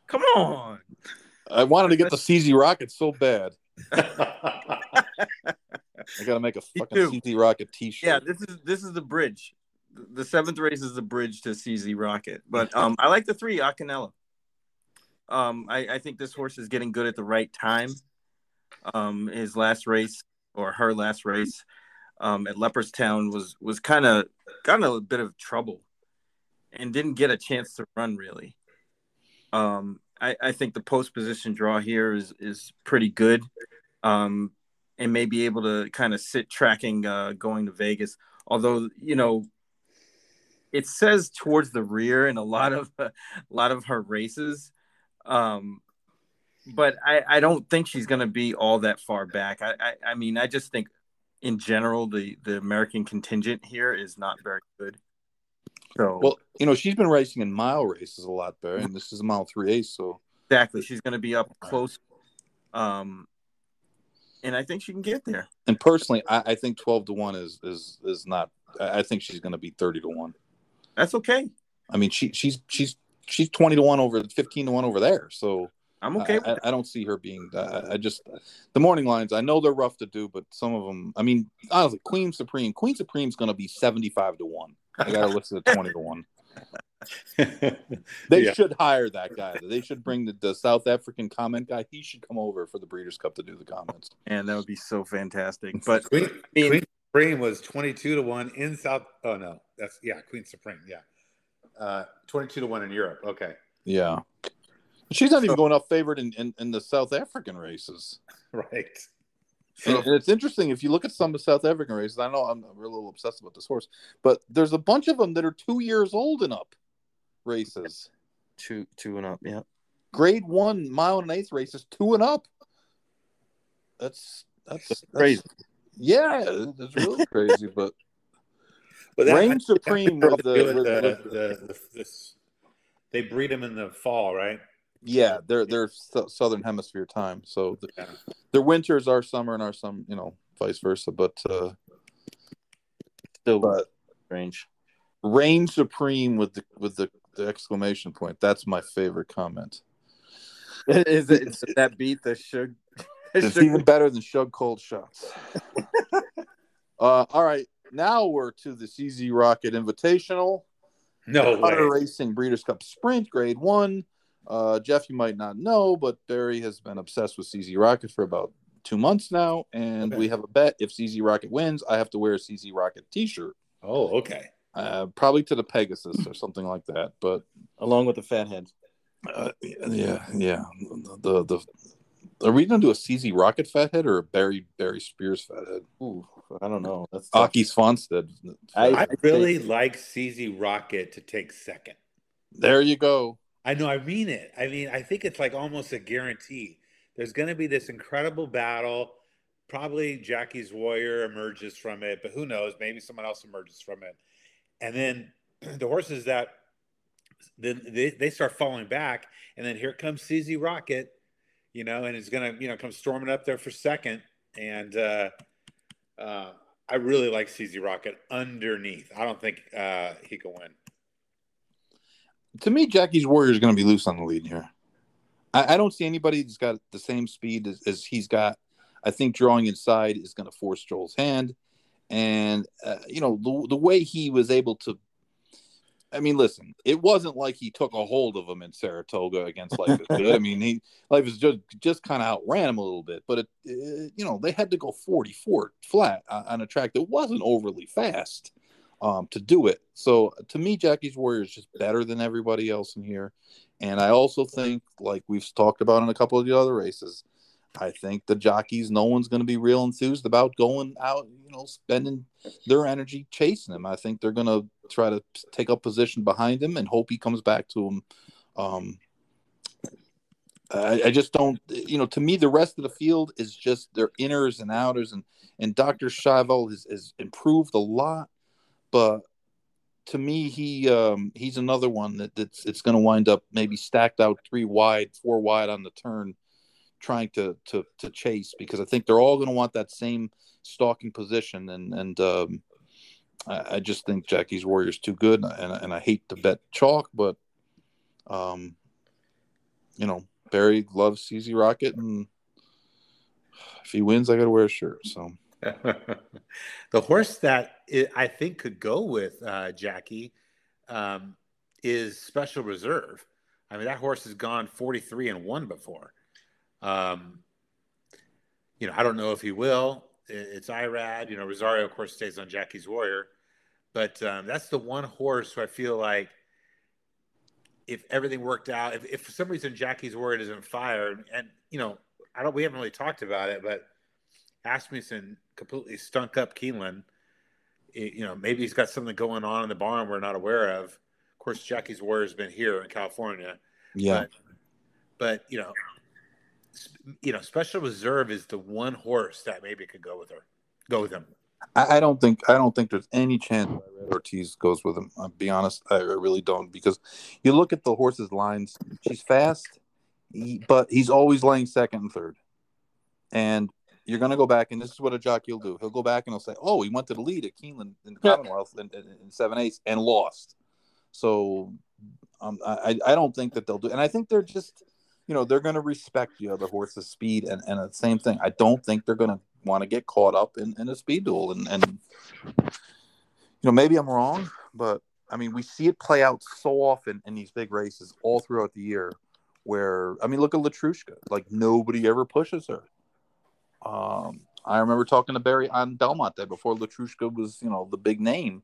Come on. I wanted to get the CZ Rocket so bad. I gotta make a fucking CZ Rocket T-shirt. Yeah, this is this is the bridge. The seventh race is the bridge to CZ Rocket. But um, I like the three Acanella. Um, I, I think this horse is getting good at the right time. Um, his last race or her last race um, at Leopardstown was was kind of got in a bit of trouble and didn't get a chance to run really. Um, I, I think the post position draw here is is pretty good, um, and may be able to kind of sit tracking uh, going to Vegas. Although you know, it says towards the rear in a lot of a lot of her races. Um, but I, I don't think she's going to be all that far back. I, I, I mean, I just think in general, the the American contingent here is not very good. So, well, you know, she's been racing in mile races a lot better, and this is a mile three eight, so exactly, she's going to be up close. Um, and I think she can get there. And personally, I, I think twelve to one is is is not. I think she's going to be thirty to one. That's okay. I mean, she she's she's she's twenty to one over fifteen to one over there. So I'm okay. I, I, don't see her being. Uh, I just the morning lines. I know they're rough to do, but some of them. I mean, honestly, Queen Supreme. Queen Supreme's going to be seventy five to one. I got to listen to twenty to one. they yeah. should hire that guy. They should bring the, the, South African comment guy. He should come over for the Breeders' Cup to do the comments. And that would be so fantastic. But Queen, I mean, Queen Supreme was twenty two to one in South. Oh no, that's yeah, Queen Supreme. Yeah, uh, twenty two to one in Europe. Okay. Yeah. She's not so, even going up favored in, in, in, the South African races. Right. And, and, it's interesting if you look at some of the South African races. I know I'm a little obsessed about this horse, but there's a bunch of them that are two years old and up races. Two two and up, yeah. Grade one mile and eighth races, two and up. That's that's, that's crazy. Yeah, that's really crazy. But But that, Reign Supreme with the, with, the, with the, the, this, they breed them in the fall, right? Yeah, they're they're southern hemisphere time, so the, yeah. their winters are summer and our some you know vice versa. But uh, still, but strange. Reign supreme with the with the, the exclamation point. That's my favorite comment. Is it that beat the Shug? It's even better than Shug cold shots. uh, all right, now we're to the CZ Rocket Invitational. No Qatar Racing Breeders' Cup Sprint Grade One. Uh, Jeff, you might not know, but Barry has been obsessed with CZ Rocket for about two months now, and okay. we have a bet. If CZ Rocket wins, I have to wear a CZ Rocket T-shirt. Oh, okay. Uh, probably to the Pegasus or something like that, but along with the fathead. Uh, yeah, yeah. The the are we gonna do a CZ Rocket fathead or a Barry Barry Spears fathead? Ooh, I don't know. That's Aki Svanstedt. I, I really like CZ Rocket to take second. There you go. I know. I mean it. I mean, I think it's like almost a guarantee. There's going to be this incredible battle. Probably Jackie's Warrior emerges from it, but who knows? Maybe someone else emerges from it. And then the horses that then they, they start falling back, and then here comes CZ Rocket, you know, and it's gonna you know come storming up there for second. And uh, uh, I really like CZ Rocket underneath. I don't think uh, he can win to me, Jackie's Warrior is going to be loose on the lead here. I, I, don't see anybody that's got the same speed as, as he's got. I think drawing inside is going to force Joel's hand, and uh, you know the the way he was able to. I mean, listen, it wasn't like he took a hold of him in Saratoga against Life is Good. I mean, he Life is just just kind of outran him a little bit, but it, it, you know they had to go 44 flat on a track that wasn't overly fast um, to do it. So to me, Jackie's Warrior is just better than everybody else in here. And I also think, like we've talked about in a couple of the other races, I think the jockeys, no one's going to be real enthused about going out, you know, spending their energy chasing him. I think they're going to try to take up position behind him and hope he comes back to him. Um, I, I, just don't, you know, to me, the rest of the field is just their inners and outers. And, and Dr. Schivel has, has improved a lot but to me, he um, he's another one that that's it's going to wind up maybe stacked out three wide, four wide on the turn, trying to to to chase because I think they're all going to want that same stalking position, and and um, I, I, just think Jackie's Warrior's too good, and and I hate to bet chalk, but um, you know Barry loves CZ Rocket, and if he wins, I got to wear a shirt. So. the horse that it, I think could go with uh, Jackie um, is Special Reserve. I mean, that horse has gone 43 and one before. Um, you know, I don't know if he will. It's Irad. You know, Rosario, of course, stays on Jackie's Warrior. But um, that's the one horse who I feel like if everything worked out, if, if for some reason Jackie's Warrior doesn't fire, and, you know, I don't, we haven't really talked about it, but Asmussen completely stunk up Keeneland. You know, maybe he's got something going on in the barn we're not aware of. Of course, Jackie's Warrior's been here in California. Yeah. But, but you know, you know, Special Reserve is the one horse that maybe could go with her, go with him. I, I don't think I don't think there's any chance Ortiz goes with him. I'll be honest, I really don't because you look at the horse's lines. She's fast, he, but he's always laying second and third, and you're going to go back, and this is what a jockey will do. He'll go back and he'll say, "Oh, he went to the lead at Keeneland in the Commonwealth in, in, seven eighths and lost." So, um, I I don't think that they'll do, and I think they're just, you know, they're going to respect the other horse's speed, and and the same thing. I don't think they're going to want to get caught up in, in a speed duel, and and you know maybe I'm wrong, but I mean we see it play out so often in these big races all throughout the year. Where I mean, look at Letruska. Like nobody ever pushes her um, I remember talking to Barry on Belmont Day before Letruska was, you know, the big name.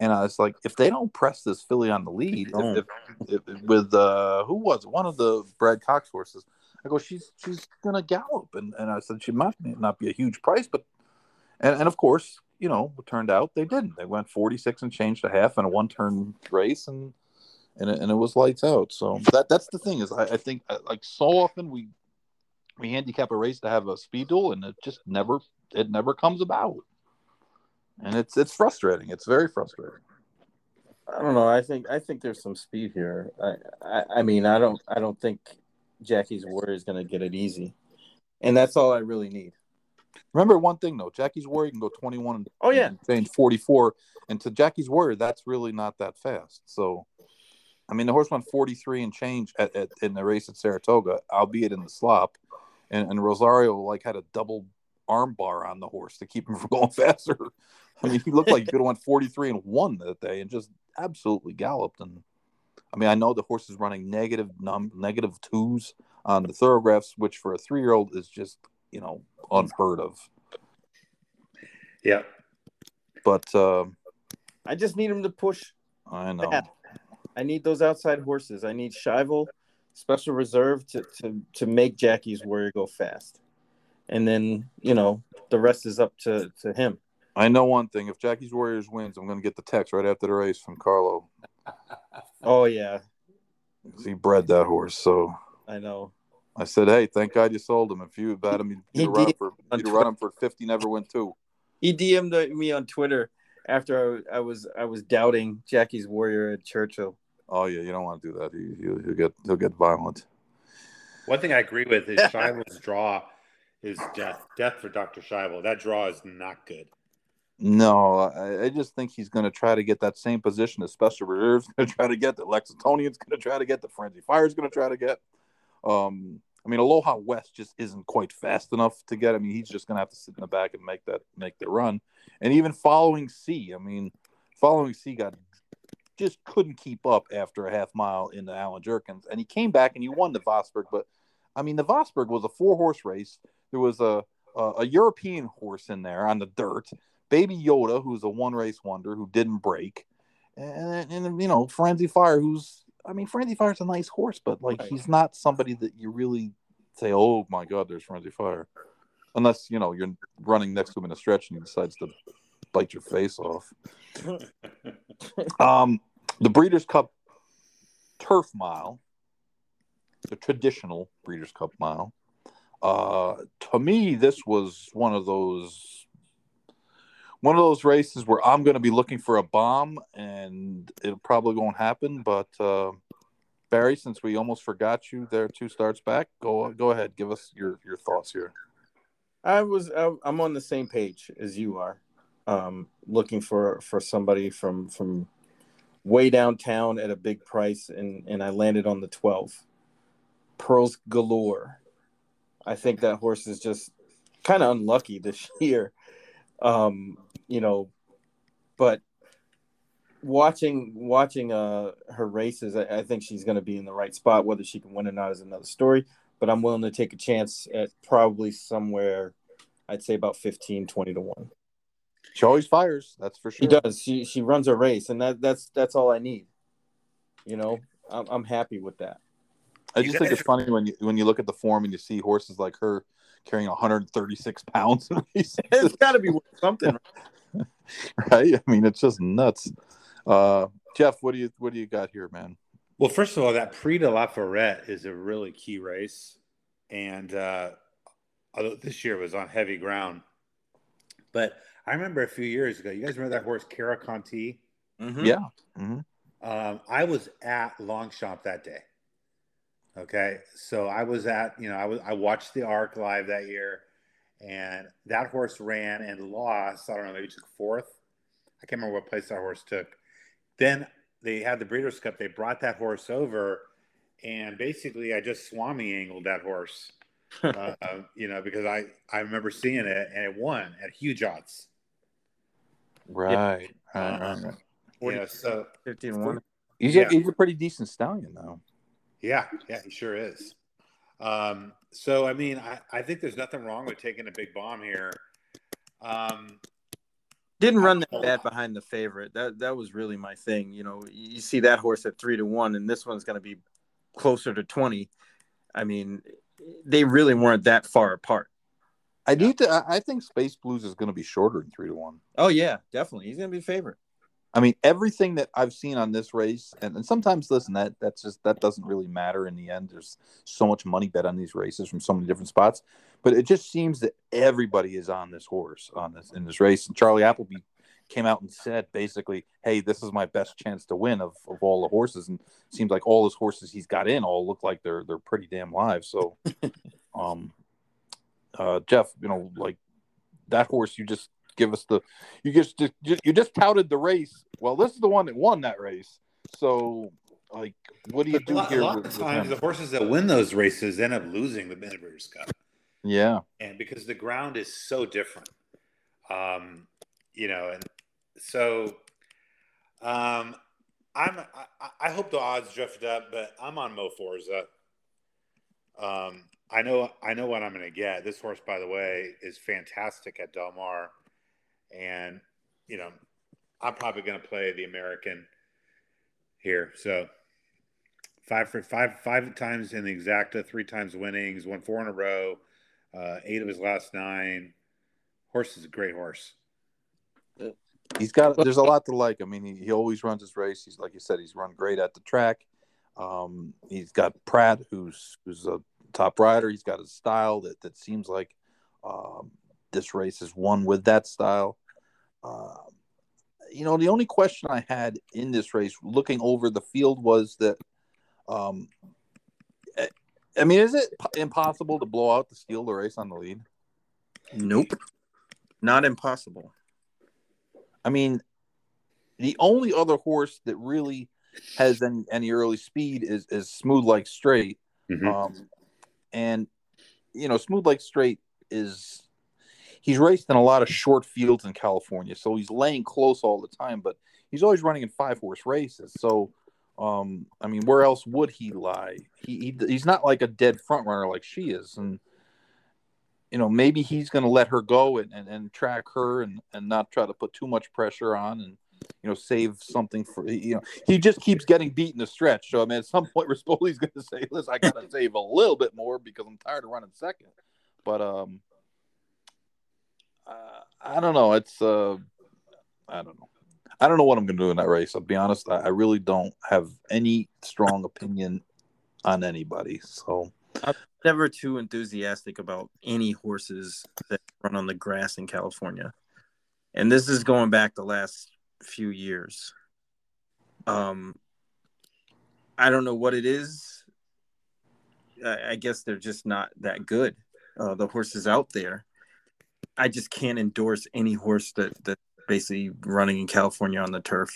And I was like, if they don't press this filly on the lead, if, if, if, with uh, who was it? one of the Brad Cox horses? I go, she's she's gonna gallop, and, and I said she might not be a huge price, but and, and of course, you know, it turned out they didn't. They went forty six and changed a half in a one turn race, and and it, and it was lights out. So that that's the thing is, I, I think uh, like so often we we handicap a race to have a speed duel, and it just never it never comes about. and it's it's frustrating. It's very frustrating. I don't know. I think I think there's some speed here. I I, I mean I don't I don't think Jackie's Warrior is going to get it easy, and that's all I really need. Remember one thing though, Jackie's Warrior can go 21 and oh yeah, change 44, and to Jackie's Warrior that's really not that fast. So, I mean the horse went 43 and change at, at in the race at Saratoga, albeit in the slop, and, and Rosario like had a double arm bar on the horse to keep him from going faster. I mean, he looked like he could have went 43 and one that day and just absolutely galloped. And I mean, I know the horse is running negative num negative twos on the Thoro-Graphs, which for a three year old is just you know unheard of. Yeah, but uh, I just need him to push. I know. I need those outside horses. I need Schivel, Special Reserve to to to make Jackie's Warrior go fast, and then you know the rest is up to to him. I know one thing: if Jackie's Warriors wins, I'm going to get the text right after the race from Carlo. Oh yeah, he bred that horse, so I know. I said, "Hey, thank God you sold him. If you had him, you'd run him for you'd run him for fifty, never win two. He DM'd me on Twitter after I, I, was I was doubting Jackie's Warrior at Churchill. Oh yeah, you don't want to do that. He, he'll, he'll get he'll get violent. One thing I agree with is Schivel's draw is death. Death for Doctor Schivel. That draw is not good. No, I, I just think he's going to try to get that same position as Special Reserve's going to try to get, the Lexingtonian's going to try to get, the Firenze Fire's going to try to get. Um, I mean, Aloha West just isn't quite fast enough to get. I mean, he's just going to have to sit in the back and make that make the run. And even Following Sea, I mean, Following Sea got just couldn't keep up after a half mile in the Allen Jerkens, and he came back and he won the Vosburgh. But I mean, the Vosburgh was a four horse race. There was a, a a European horse in there on the dirt. Baby Yoda, who's a one race wonder who didn't break, and, and you know Firenze Fire, who's I mean Firenze Fire's a nice horse, but like right. he's not somebody that you really say, oh my God, there's Firenze Fire, unless you know you're running next to him in a stretch and he decides to bite your face off. um, the Breeders' Cup Turf Mile, the traditional Breeders' Cup Mile. Uh, to me, this was one of those one of those races where I'm going to be looking for a bomb, and it probably won't happen. But uh, Barry, since we almost forgot you there, two starts back, go go ahead, give us your your thoughts here. I was I'm on the same page as you are, um, looking for for somebody from from way downtown at a big price, and and I landed on the 12. Pearls galore. I think that horse is just kind of unlucky this year. Um, you know, but watching watching uh her races, I, I think she's going to be in the right spot. Whether she can win or not is another story. But I'm willing to take a chance at probably somewhere, I'd say about 15, 20 to one. She always fires, that's for sure. She does. She she runs a race, and that that's that's all I need. You know, I'm I'm happy with that. I just think it's funny when you when you look at the form and you see horses like her carrying 136 pounds. it's got to be something, right? I mean, it's just nuts. Uh, Jeff, what do you what do you got here, man? Well, first of all, that Prix de la Forêt is a really key race, and uh, although this year was on heavy ground, but I remember a few years ago. You guys remember that horse, Karakontie? Mm-hmm. Yeah. Mm-hmm. Um, I was at Longchamp that day. Okay, so I was at you know I was I watched the Arc live that year, and that horse ran and lost. I don't know, maybe took fourth. I can't remember what place that horse took. Then they had the Breeders' Cup. They brought that horse over, and basically I just Swami angled that horse. uh, you know, because I I remember seeing it and it won at huge odds. Right, right, right, right. Yeah, so 15 1. He's, yeah. a, he's a pretty decent stallion, though. Yeah, yeah, he sure is. Um, so, I mean, I, I think there's nothing wrong with taking a big bomb here. Um, Didn't run that bad behind the favorite. That that was really my thing. You know, you see that horse at three to one, and this one's going to be closer to twenty. I mean, they really weren't that far apart. I do. Th- I think Space Blues is going to be shorter than three to one. Oh yeah, definitely. He's going to be a favorite. I mean, everything that I've seen on this race, and, and sometimes listen, that that's just that doesn't really matter in the end. There's so much money bet on these races from so many different spots, but it just seems that everybody is on this horse on this in this race. And Charlie Appleby came out and said basically, "Hey, this is my best chance to win of, of all the horses." And it seems like all his horses he's got in all look like they're they're pretty damn live. So, um, uh, Jeff, you know, like that horse, you just give us the you just you just touted the race. Well, this is the one that won that race. So, like, what do you do a lot, here? A lot with, of times, the horses that win those races end up losing the Breeders' Cup. Yeah, and because the ground is so different, um, you know, and so um, I'm I, I, hope the odds drifted up, but I'm on Mo Forza. Um, I know I know what I'm going to get. This horse, by the way, is fantastic at Del Mar, and you know, I'm probably going to play the American here. So five for five five times in the exacta, three times winnings, won four in a row, uh, eight of his last nine. Horse is a great horse he's got there's a lot to like. I mean, he, he always runs his race. He's like you said, he's run great at the track. Um, he's got Prat, who's who's a top rider. He's got a style that that seems like um, this race is won with that style. Uh, you know, the only question I had in this race, looking over the field, was that, um, eh, I mean, is it impossible to blow out the steal the race on the lead? Nope, not impossible. I mean, the only other horse that really has any, any early speed is, is Smooth Like Strait. Mm-hmm. Um, and, you know, Smooth Like Strait is, he's raced in a lot of short fields in California. So he's laying close all the time, but he's always running in five horse races. So, um, I mean, where else would he lie? He, he he's not like a dead front runner like she is. And, you know, maybe he's going to let her go and, and, and track her and, and not try to put too much pressure on and, you know, save something for, you know, he just keeps getting beat in the stretch. So, I mean, at some point, Rispoli's going to say, listen, I got to save a little bit more because I'm tired of running second. But, um, uh, I don't know. It's, uh, I don't know. I don't know what I'm going to do in that race. I'll be honest. I, I really don't have any strong opinion on anybody. So, I'm never too enthusiastic about any horses that run on the grass in California. And this is going back the last few years. Um, I don't know what it is. I, I guess they're just not that good. Uh, the horses out there. I just can't endorse any horse that that basically running in California on the turf.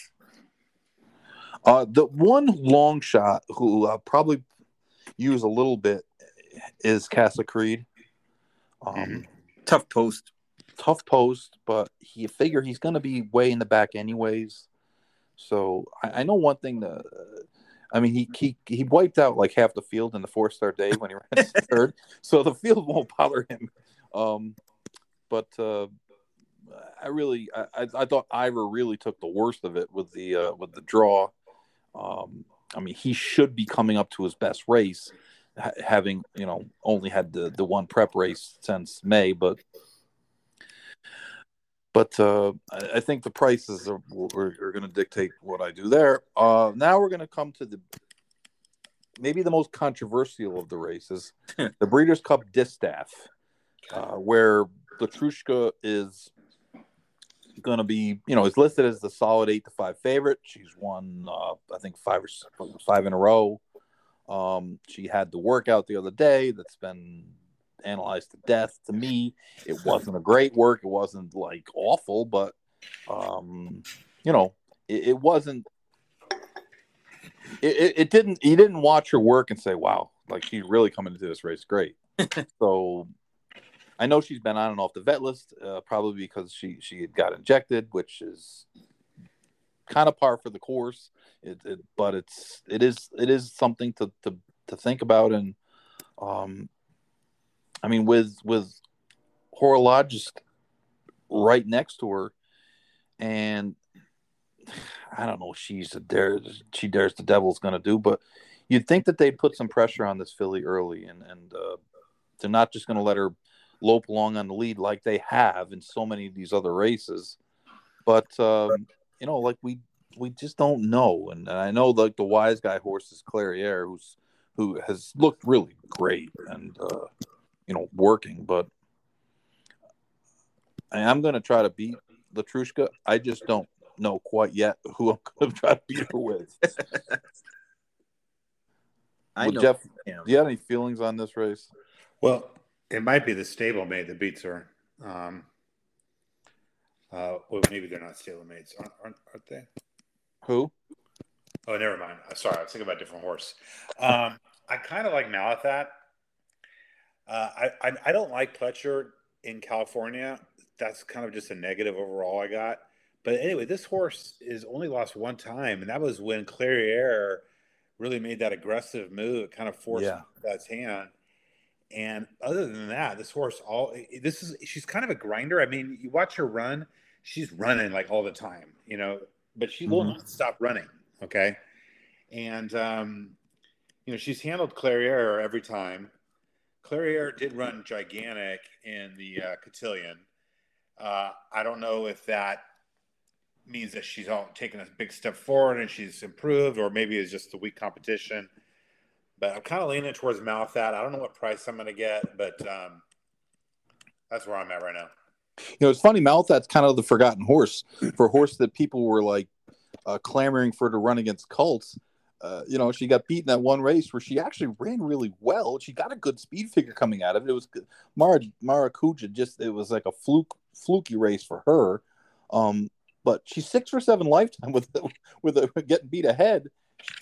Uh, the one long shot who uh, probably use a little bit is Casa Creed. Um, mm-hmm. Tough post. Tough post, but he figure he's going to be way in the back anyways. So I, I know one thing that. Uh, I mean, he, he he wiped out like half the field in the four star day when he ran third, so the field won't bother him. Um, but uh, I really, I, I thought Ivar really took the worst of it with the uh, with the draw. Um, I mean, he should be coming up to his best race, having you know only had the the one prep race since May, but but uh, I, think the prices are are, are going to dictate what I do there. Uh, now we're going to come to the maybe the most controversial of the races, the Breeders' Cup Distaff, uh, where Letruska is going to be, you know, is listed as the solid eight to five favorite. She's won, uh, I think, five or five in a row. Um, she had the workout the other day that's been analyzed to death. To me, it wasn't a great work. It wasn't like awful, but um, you know, it, it wasn't. It, it, didn't. You didn't watch her work and say, "Wow, like she's really coming into this race great." so, I know she's been on and off the vet list, uh, probably because she she got injected, which is kind of par for the course. It, it, but it's it is it is something to to, to think about and um I mean with with horologist right next to her and I don't know she's a dare she dares the devil's gonna do, but you'd think that they'd put some pressure on this filly early and and uh, they're not just gonna let her lope along on the lead like they have in so many of these other races. But um, you know, like we we just don't know. And, and I know like the wise guy horse is Clairiere, who's who has looked really great and uh, you know working, but I am going to try to beat Letruska. I just don't know quite yet who I'm going to try to beat her with. I Well, know. Jeff, do you have any feelings on this race? Well, it might be the stablemate that beats her. Um, uh, well, maybe they're not stablemates, aren't, aren't, aren't they? Who? Oh, never mind. Uh, Sorry, I was thinking about a different horse. Um, I kind of like Malathaat. Uh, I, I I don't like Pletcher in California. That's kind of just a negative overall. I got. But anyway, this horse is only lost one time, and that was when Clairiere really made that aggressive move. It kind of forced Yeah. that's hand. And other than that, this horse all this is she's kind of a grinder. I mean, you watch her run, she's running like all the time, you know, but she will Mhm. not stop running. Okay. And um, you know, she's handled Clairiere every time. Clairiere did run gigantic in the uh, cotillion. Uh, I don't know if that means that she's all taken a big step forward and she's improved, or maybe it's just the weak competition. But I'm kind of leaning towards Malathaat. I don't know what price I'm going to get, but um, that's where I'm at right now. You know, it's funny. Malathaat's kind of the forgotten horse for a horse that people were like uh, clamoring for to run against Colts. Uh, you know, she got beaten that one race where she actually ran really well. She got a good speed figure coming out of it. It was good. Mara Maracuja just it was like a fluke fluky race for her. Um, but she's six or seven lifetime with with a, getting beat ahead.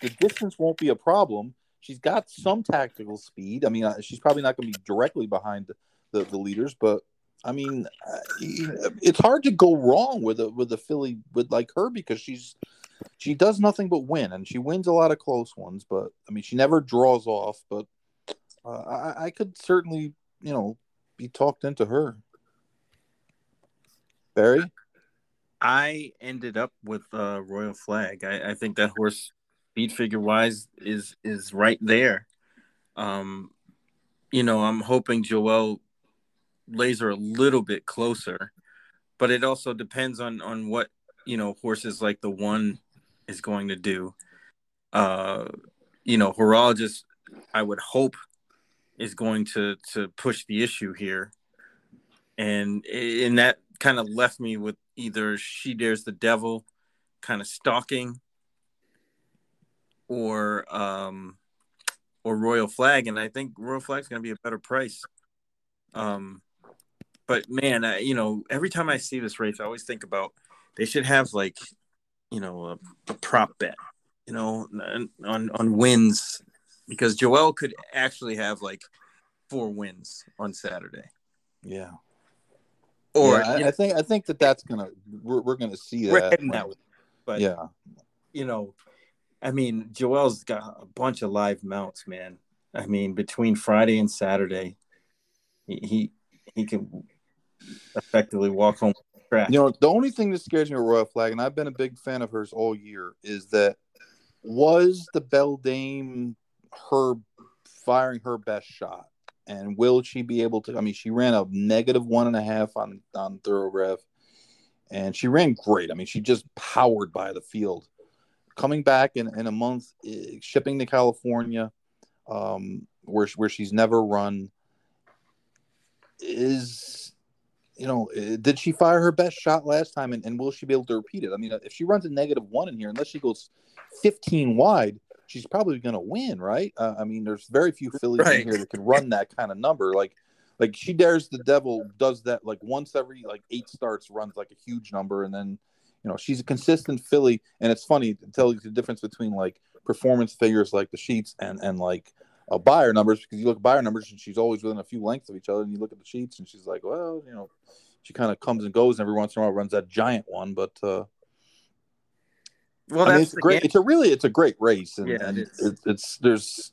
The distance won't be a problem. She's got some tactical speed. I mean, uh, she's probably not going to be directly behind the, the, the leaders, but I mean, uh, it's hard to go wrong with a with a filly with like her because she's she does nothing but win, and she wins a lot of close ones. But I mean, she never draws off. But uh, I, I could certainly, you know, be talked into her. Barry, I ended up with uh, Royal Flag. I, I think that horse, speed figure wise, is is right there. Um, you know, I'm hoping Joel lays her a little bit closer, but it also depends on on what you know horses like the one is going to do. Uh, you know, horologist, I would hope, is going to to push the issue here, and and that kind of left me with either she dares the devil, kind of stalking, or um, or Royal Flag, and I think Royal Flag's going to be a better price. Um, but man, I, you know, every time I see this race, I always think about they should have like, you know, a, a prop bet, you know, on on wins, because Joel could actually have like four wins on Saturday. yeah, Or yeah, I, you know, I think I think that that's gonna we're, we're gonna see we're that. heading that. But yeah, you know, I mean, Joel's got a bunch of live mounts, man. I mean, between Friday and Saturday, he he, he can effectively walk home track. You know, the only thing that scares me with Royal Flag, and I've been a big fan of hers all year, is that was the Beldame her firing her best shot, and will she be able to? I mean, she ran a negative one and a half on on Thoro-Graph, and she ran great. I mean, she just powered by the field. Coming back in, in a month, eh, shipping to California, um, where where she's never run, is you know, uh, did she fire her best shot last time, and, and will she be able to repeat it? I mean, if she runs a negative one in here, unless she goes 15 wide, she's probably going to win, right? Uh, I mean, there's very few fillies Right. in here that could run that kind of number. Like, like she dares the devil does that like once every like eight starts, runs like a huge number, and then you know she's a consistent filly. And it's funny to tell you the difference between like performance figures like the sheets and and like uh, Beyer numbers because you look at Beyer numbers and she's always within a few lengths of each other, and you look at the sheets and she's like, well, you know, she kind of comes and goes, and every once in a while runs that giant one, but. uh well, I mean, that's it's great. game. It's a really, it's a great race, and, Yeah, and it, it's there's,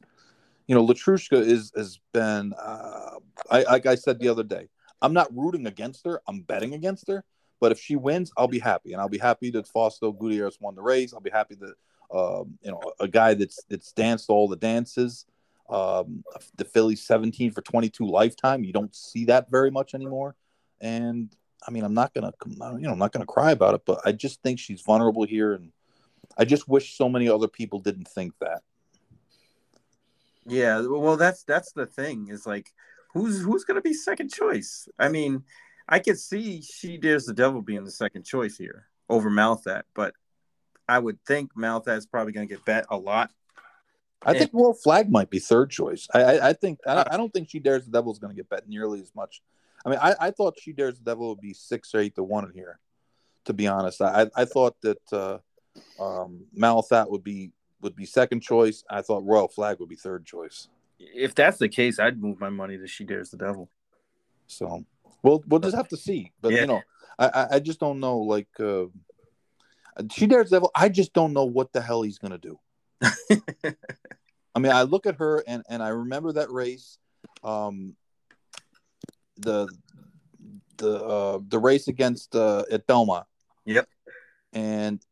you know, Letruska is has been. Uh, I like I said the other day, I'm not rooting against her. I'm betting against her. But if she wins, I'll be happy, and I'll be happy that Fausto Gutierrez won the race. I'll be happy that um, you know a guy that's that's danced all the dances. Um, the filly's 17 for 22 lifetime. You don't see that very much anymore, and I mean, I'm not gonna, you know, I'm not gonna cry about it, but I just think she's vulnerable here, and I just wish so many other people didn't think that. Yeah, well, that's that's the thing is like, who's who's gonna be second choice? I mean, I could see She Dares the Devil being the second choice here over Malathaat, but I would think Malathaat's probably to get bet a lot. I think Royal Flag might be third choice. I, I, I think I, I, don't think She Dares the Devil is going to get bet nearly as much. I mean, I, I thought She Dares the Devil would be six or eight to one in here. To be honest, I, I thought that uh, um, Malathaat would be would be second choice. I thought Royal Flag would be third choice. If that's the case, I'd move my money to She Dares the Devil. So we'll we'll just have to see. But yeah. you know, I I just don't know. Like uh, She Dares the Devil, I just don't know what the hell he's gonna do. I mean, I look at her and and I remember that race, um, the the uh, the race against uh, at Belmont. Yep. And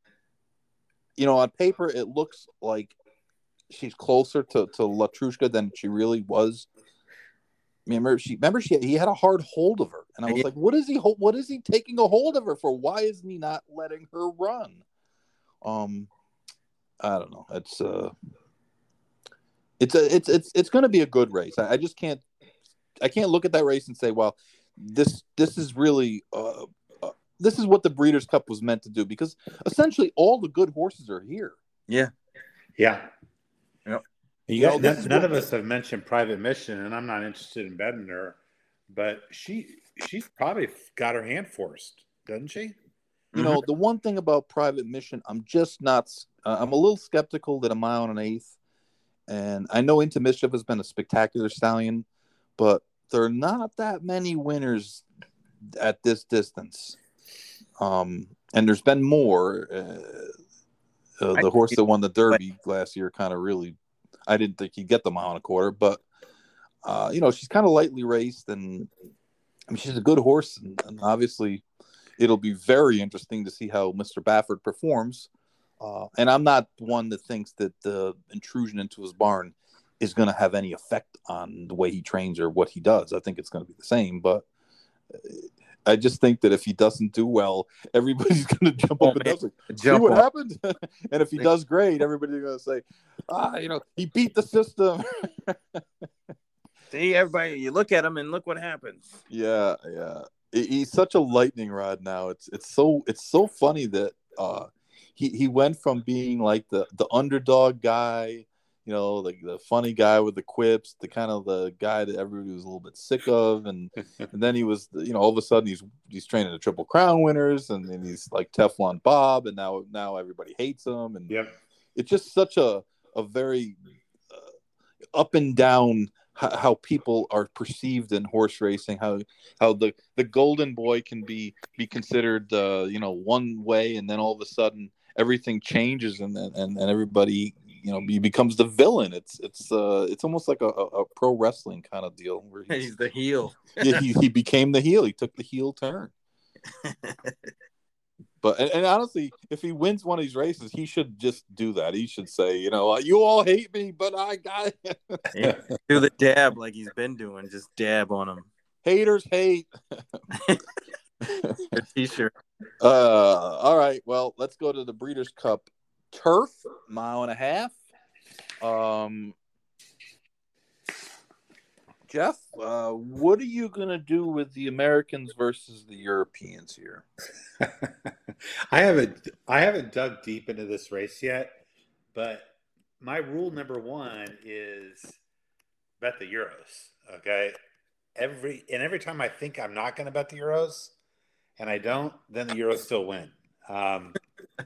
you know, on paper, it looks like she's closer to to Letruska than she really was. Remember, she remember she he had a hard hold of her, and I was like, "What is he? What is he taking a hold of her for? Why isn't he not letting her run?" Um, I don't know. It's uh, it's a it's it's it's going to be a good race. I, I, just can't I can't look at that race and say, "Well, this this is really uh, this is what the Breeders' Cup was meant to do because essentially all the good horses are here. Yeah, yeah. Yep. You know, none, none of us have mentioned Private Mission, and I'm not interested in betting her, but she she's probably got her hand forced, doesn't she? You know, the one thing about Private Mission, I'm just not. Uh, I'm a little skeptical that a mile and an eighth, and I know Into Mischief has been a spectacular stallion, but there are not that many winners at this distance. Um, and there's been more. Uh, uh, the horse that won the Derby last year kind of really, I didn't think he'd get the mile and a quarter, but uh, you know she's kind of lightly raced, and I mean she's a good horse, and, and, obviously it'll be very interesting to see how Mr. Baffert performs. Uh, and I'm not one that thinks that the intrusion into his barn is going to have any effect on the way he trains or what he does. I think it's going to be the same, but uh, I just think that if he doesn't do well, everybody's going to jump oh, up and. Like, See what happened? and if he does great, everybody's going to say, ah, you know, he beat the system. See, everybody, you look at him and look what happens. Yeah, yeah. He's such a lightning rod now. It's it's so it's so funny that uh, he he went from being like the the underdog guy you know, like the funny guy with the quips, the kind of the guy that everybody was a little bit sick of, and and then he was, you know, all of a sudden he's he's training the Triple Crown winners, and then he's like Teflon Bob, and now now everybody hates him, and yep. it's just such a a very uh, up and down how, how, people are perceived in horse racing, how how the the golden boy can be be considered, uh, you know, one way, and then all of a sudden everything changes and and, and everybody you know he becomes the villain. It's it's uh it's almost like a, a, pro wrestling kind of deal where he's, he's the heel. yeah, he, he became the heel. He took the heel turn. but and, and, honestly, if he wins one of these races, he should just do that. He should say, you know, you all hate me, but I got yeah, do the dab like he's been doing. Just dab on him. Haters hate. t-shirt. Uh, all right. Well, let's go to the Breeders' Cup turf, mile and a half. Um, Jeff, uh, what are you going to do with the Americans versus the Europeans here? I haven't I haven't dug deep into this race yet, but my rule number one is bet the Euros. Okay, every and every time I think I'm not going to bet the Euros, and I don't, then the Euros still win. Um,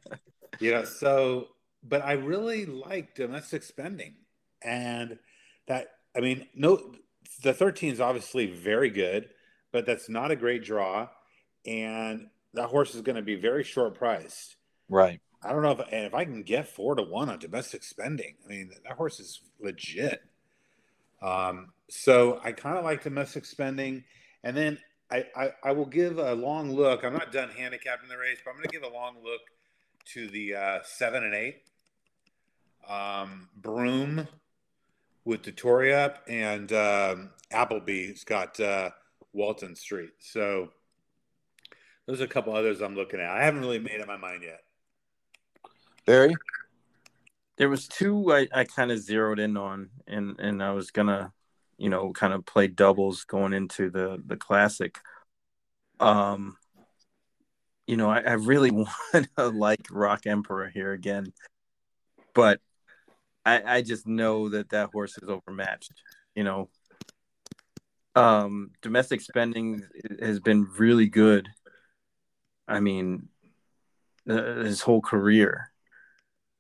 you know, so but I really like domestic spending, and that I mean, no, the 13 is obviously very good, but that's not a great draw, and that horse is going to be very short priced. Right. I don't know if and if I can get four to one on domestic spending. I mean, that horse is legit. Um, so I kind of like domestic spending, and then I, I, I will give a long look. I'm not done handicapping the race, but I'm going to give a long look to the uh, seven and eight. Um, Broome with Detoria and um, Appleby's got uh, Walton Street. So those are a couple others I'm looking at. I haven't really made up my mind yet. Barry? There was two I, I kind of zeroed in on, and and I was gonna, you know, kind of play doubles going into the the classic. Um, you know, I, I really want to like Rockemperor here again, but I, I just know that that horse is overmatched. You know, um, domestic spending has been really good. I mean, uh, his whole career,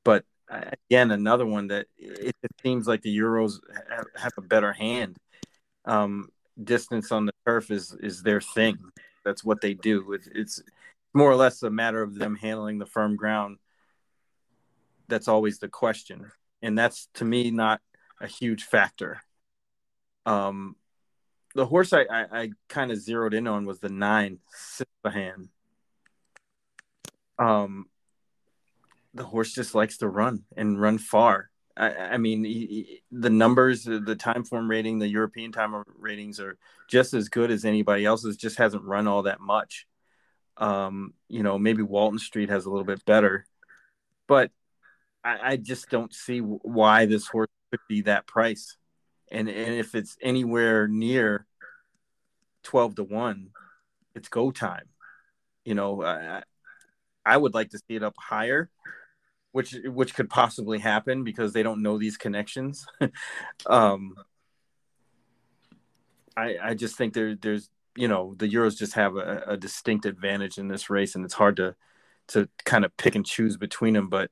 but again, another one that it, it seems like the Euros have, have a better hand. Um, distance on the turf is is their thing. That's what they do. It, it's more or less a matter of them handling the firm ground. That's always the question, and that's to me not a huge factor. Um, the horse I, I, I kind of zeroed in on was the nine Sisfahan. Um, the horse just likes to run and run far. I, I mean, he, he, the numbers, the Timeform rating, the European time ratings are just as good as anybody else's. Just hasn't run all that much. Um, you know, maybe Walton Street has a little bit better, but I, I just don't see why this horse could be that price. And and if it's anywhere near twelve to one, it's go time. You know, I, I would like to see it up higher, which which could possibly happen because they don't know these connections. um, I I just think there there's you know the Euros just have a, a distinct advantage in this race, and it's hard to to kind of pick and choose between them. But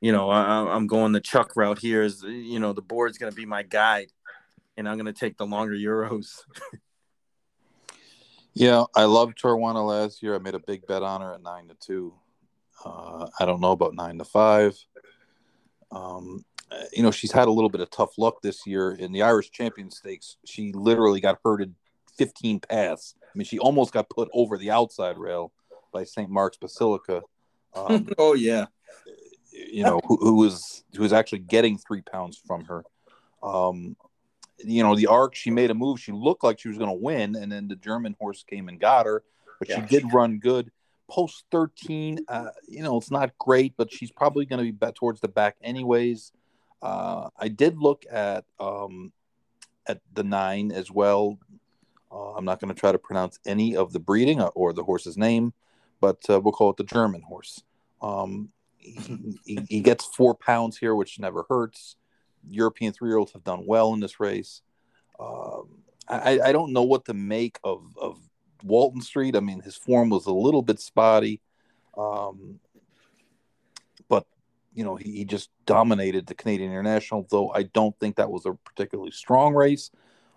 you know, I, am going the Chuck route here. Is you know the board's going to be my guide, and I'm going to take the longer Euros. yeah, I loved Tarnawa last year. I made a big bet on her at nine to two. Uh, I don't know about nine to five. Um, you know, she's had a little bit of tough luck this year in the Irish Champion Stakes. She literally got hurted 15 paths. I mean, she almost got put over the outside rail by St. Mark's Basilica. Um, oh yeah, you know who, who was who was actually getting three pounds from her. Um, you know, the arc she made a move. She looked like she was going to win, and then the German horse came and got her. But yeah. she did run good post 13 uh, you know it's not great but she's probably going to be back towards the back anyways uh, i did look at um, at the nine as well uh, i'm not going to try to pronounce any of the breeding uh, or the horse's name but uh, we'll call it the german horse um, he, he, gets four pounds here which never hurts european three-year-olds have done well in this race um, I, I don't know what to make of, of Walton Street. I mean, his form was a little bit spotty, um, but you know he, he, just dominated the Canadian International. Though I don't think that was a particularly strong race.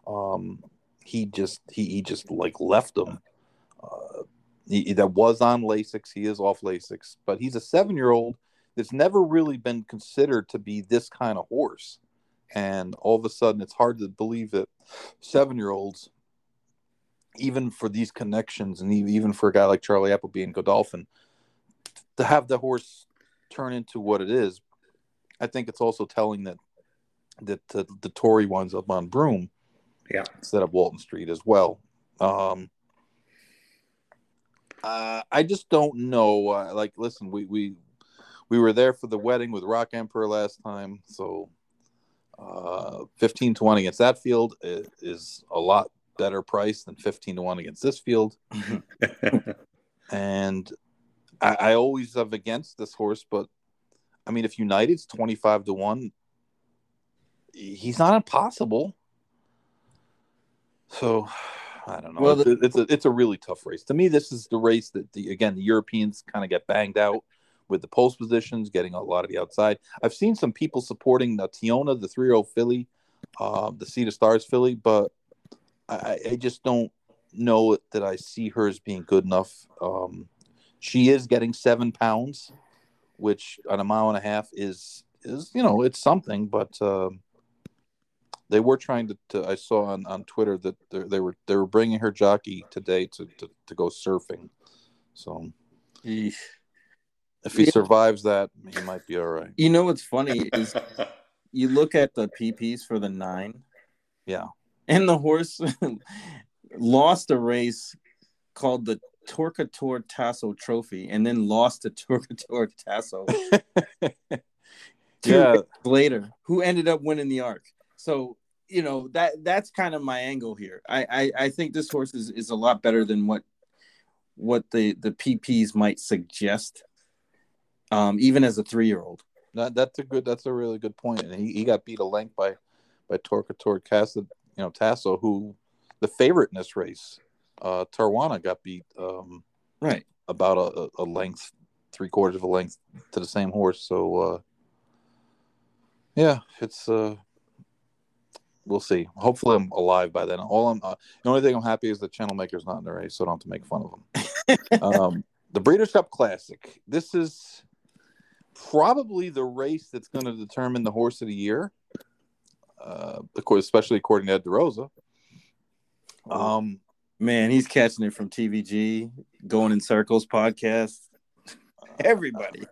Um, he just he, he just like left them. Uh, he, that was on Lasix. He is off Lasix, but he's a seven year old that's never really been considered to be this kind of horse. And all of a sudden, it's hard to believe that seven year olds even for these connections and even for a guy like Charlie Appleby and Godolphin to have the horse turn into what it is, I think it's also telling that that uh, Dettori winds up on Broome, yeah, instead of Walton Street as well. Um, uh, I just don't know. Uh, like, listen, we we we were there for the wedding with Rockemperor last time, so uh, fifteen to one against that field is, is a lot better price than 15 to 1 against this field. and I, I, always have against this horse, but I mean, if United's 25 to 1, he's not impossible. So I don't know. Well, it's, it's, a it's a really tough race. To me, this is the race that the again the Europeans kind of get banged out with the post positions, getting a lot of the outside. I've seen some people supporting the Teona, the three year old filly, uh, the Sea The Stars filly, but I, I just don't know that I see her as being good enough. Um, she is getting seven pounds, which on a mile and a half is is you know it's something, but uh, they were trying to, to, I saw on, on Twitter that they were they were bringing her jockey today to to, to go surfing. So Eesh. if he yeah. survives that, he might be all right. You know what's funny is you look at the PPs for the nine. Yeah and the horse lost a race called the Torquator Tasso Trophy, and then lost to Torquator Tasso. yeah. later, who ended up winning the arc. So you know that that's kind of my angle here. I I, I think this horse is, is a lot better than what what the the PPs might suggest, um, even as a three year old. That, that's a good. That's a really good point. And he, he got beat a length by by Torquator Casa, you know Tasso, who the favorite in this race. Uh, Tarnawa got beat um, right about a, a length, three quarters of a length to the same horse. So uh, yeah, it's uh, we'll see. Hopefully, I'm alive by then. All I'm uh, the only thing I'm happy is the channel maker's not in the race, so I don't have to make fun of him. um, the Breeders' Cup Classic. This is probably the race that's going to determine the horse of the year. Uh, of course, especially according to Ed DeRosa. Um, man, he's catching it from TVG, going in circles podcast. Everybody,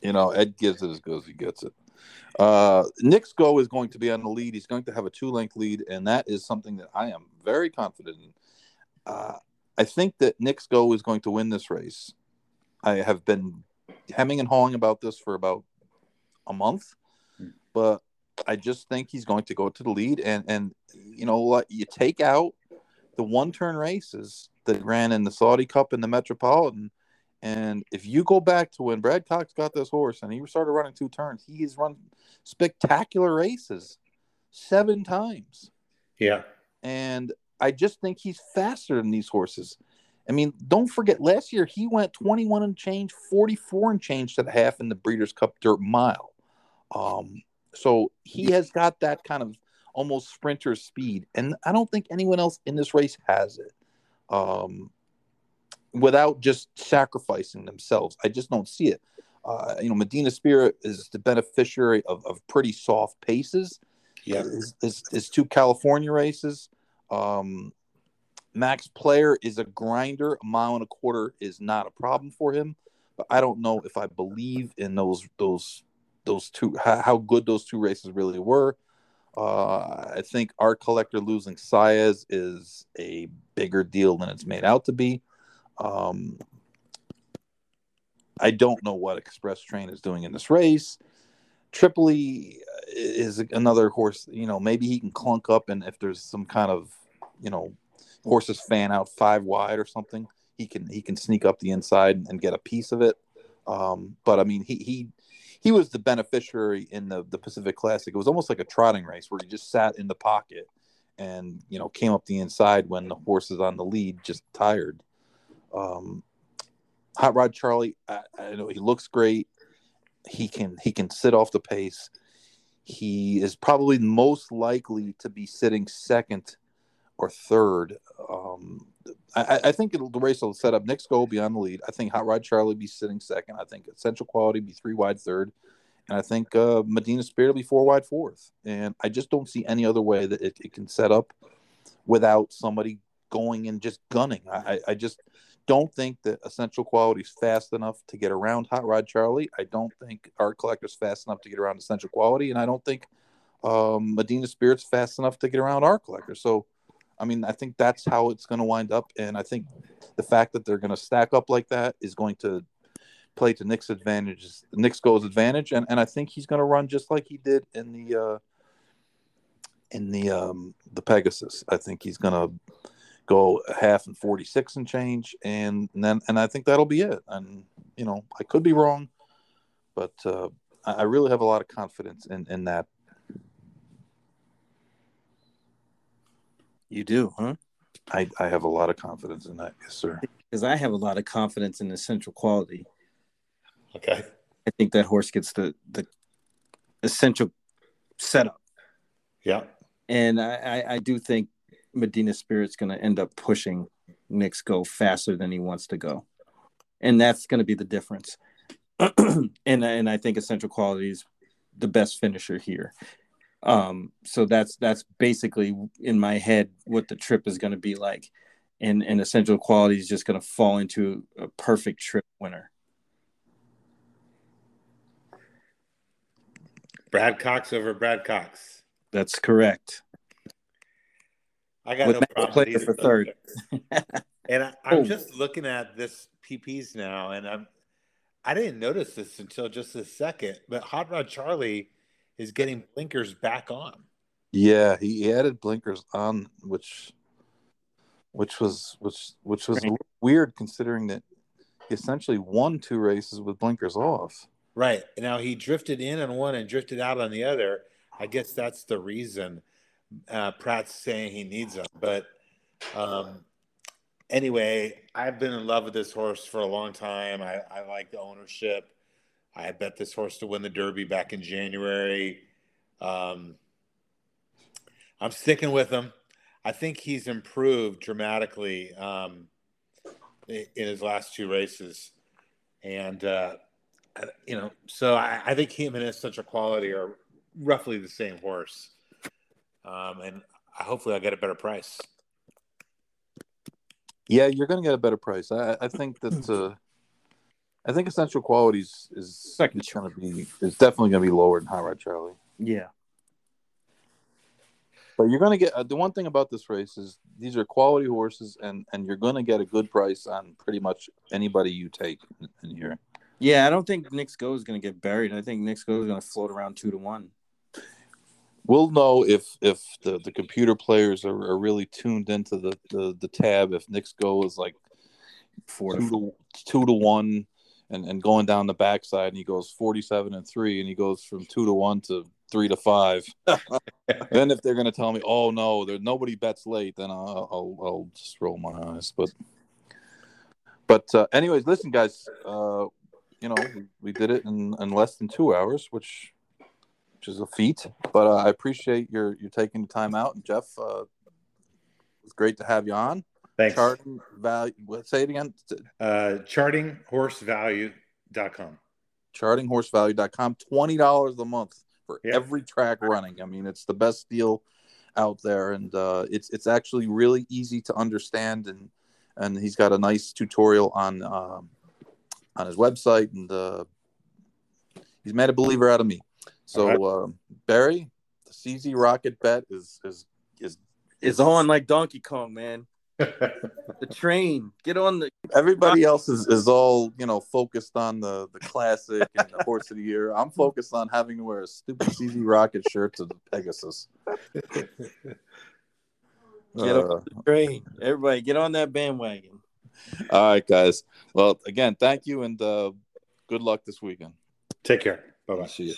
you know, Ed gives it as good as he gets it. Uh, Go is going to be on the lead. He's going to have a two length lead, and that is something that I am very confident in. Uh, I think that Knicks Go is going to win this race. I have been hemming and hawing about this for about a month, but I just think he's going to go to the lead. And and you know what? You take out the one turn races that ran in the Saudi Cup and the Metropolitan and if you go back to when Brad Cox got this horse and he started running two turns, he has run spectacular races seven times. Yeah. And I just think he's faster than these horses. I mean, don't forget last year he went 21 and change, 44 and change to the half in the Breeders' Cup Dirt Mile. Um, so he has got that kind of almost sprinter speed, and I don't think anyone else in this race has it. Um, without just sacrificing themselves. I just don't see it. Uh, you know, Medina Spirit is the beneficiary of, of pretty soft paces. Yeah, is two California races. Um, Max Player is a grinder. A mile and a quarter is not a problem for him. But I don't know if I believe in those those those two how, how good those two races really were. Uh, I think Art Collector losing Saez is a bigger deal than it's made out to be. Um, I don't know what Express Train is doing in this race. Tripoli is another horse. You know, maybe he can clunk up, and if there's some kind of, you know, horses fan out five wide or something, he can he can sneak up the inside and get a piece of it. Um, but I mean, he he he was the beneficiary in the the Pacific Classic. It was almost like a trotting race where he just sat in the pocket and you know came up the inside when the horses on the lead, just tired. Um, Hot Rod Charlie, I, I know he looks great. He can he can sit off the pace. He is probably most likely to be sitting second or third. Um, I, I, think the race will set up. Knicks Go will be on the lead. I think Hot Rod Charlie be sitting second. I think Essential Quality be three wide third, and I think uh, Medina Spirit will be four wide fourth. And I just don't see any other way that it, it can set up without somebody going and just gunning. I, I just don't think that Essential Quality is fast enough to get around Hot Rod Charlie. I don't think Art Collector's fast enough to get around Essential Quality, and I don't think um, Medina Spirit's fast enough to get around Art Collector. So, I mean, I think that's how it's going to wind up, and I think the fact that they're going to stack up like that is going to play to Nick's advantage, Knicks Go's advantage, and, and I think he's going to run just like he did in the uh, in the um, the Pegasus. I think he's going to go a half and 46 and change and, and then and i think that'll be it. And you know i could be wrong but uh, i really have a lot of confidence in in that. You do huh? I i have a lot of confidence in that yes sir. Because i have a lot of confidence in essential quality. Okay. I think that horse gets the the essential setup. Yeah. And I, I, I do think Medina Spirit's going to end up pushing Knicks go faster than he wants to go, and that's going to be the difference. and and I think Essential Quality is the best finisher here. Um, so that's that's basically in my head what the trip is going to be like, and and Essential Quality is just going to fall into a perfect trip winner. Brad Cox over Brad Cox. That's correct. I got no problem. for third. and I, am oh. just looking at this PPs now, and I'm I didn't notice this until just a second, but Hot Rod Charlie is getting blinkers back on. Yeah, he added blinkers on, which which was which which was weird considering that he essentially won two races with blinkers off. Right now, he drifted in on one and drifted out on the other. I guess that's the reason uh, Prat's saying he needs them. But um, anyway, I've been in love with this horse for a long time. I, I like the ownership. I bet this horse to win the Derby back in January. Um, I'm sticking with him. I think he's improved dramatically um, in his last two races, and uh, you know, so I, I, think him and such a quality are roughly the same horse, um, and hopefully I'll get a better price. Yeah, you're going to get a better price. I, I think that uh, I think essential qualities is second going to be is definitely going to be lower than Hot Rod Charlie. Yeah, but you're going to get uh, the one thing about this race is these are quality horses, and and you're going to get a good price on pretty much anybody you take in, in here. Yeah, I don't think Knicks Go is going to get buried. I think Knicks Go is going to float around two to one. We'll know if if the, the computer players are, are really tuned into the, the, the tab. If Knicks Go is like four two to, two to one, and, and going down the backside, and he goes forty seven and three, and he goes from two to one to three to five. then if they're going to tell me, oh no, there nobody bets late, then I'll, I'll, I'll just roll my eyes. But but uh, anyways, listen, guys. Uh, you know, we, we did it in, in less than two hours, which which is a feat. But uh, I appreciate your you taking the time out, and Jeff, uh, it's great to have you on. Thanks. Charting value. Say it again. Uh, chartinghorsevalue.com. Chartinghorsevalue.com. Twenty dollars a month for every track running. I mean, it's the best deal out there, and uh, it's it's actually really easy to understand, and and he's got a nice tutorial on um, on his website, and uh, he's made a believer out of me. So right. uh, Barry, the CZ Rocket bet is is is is on like Donkey Kong, man the train. Get on the. Everybody else is, is all you know focused on the the classic and the horse of the year. I'm focused on having to wear a stupid CZ Rocket shirt to the Pegasus. Get uh, on the train, everybody. Get on that bandwagon. All right, guys. Well, again, thank you and uh, good luck this weekend. Take care. Bye bye. See you.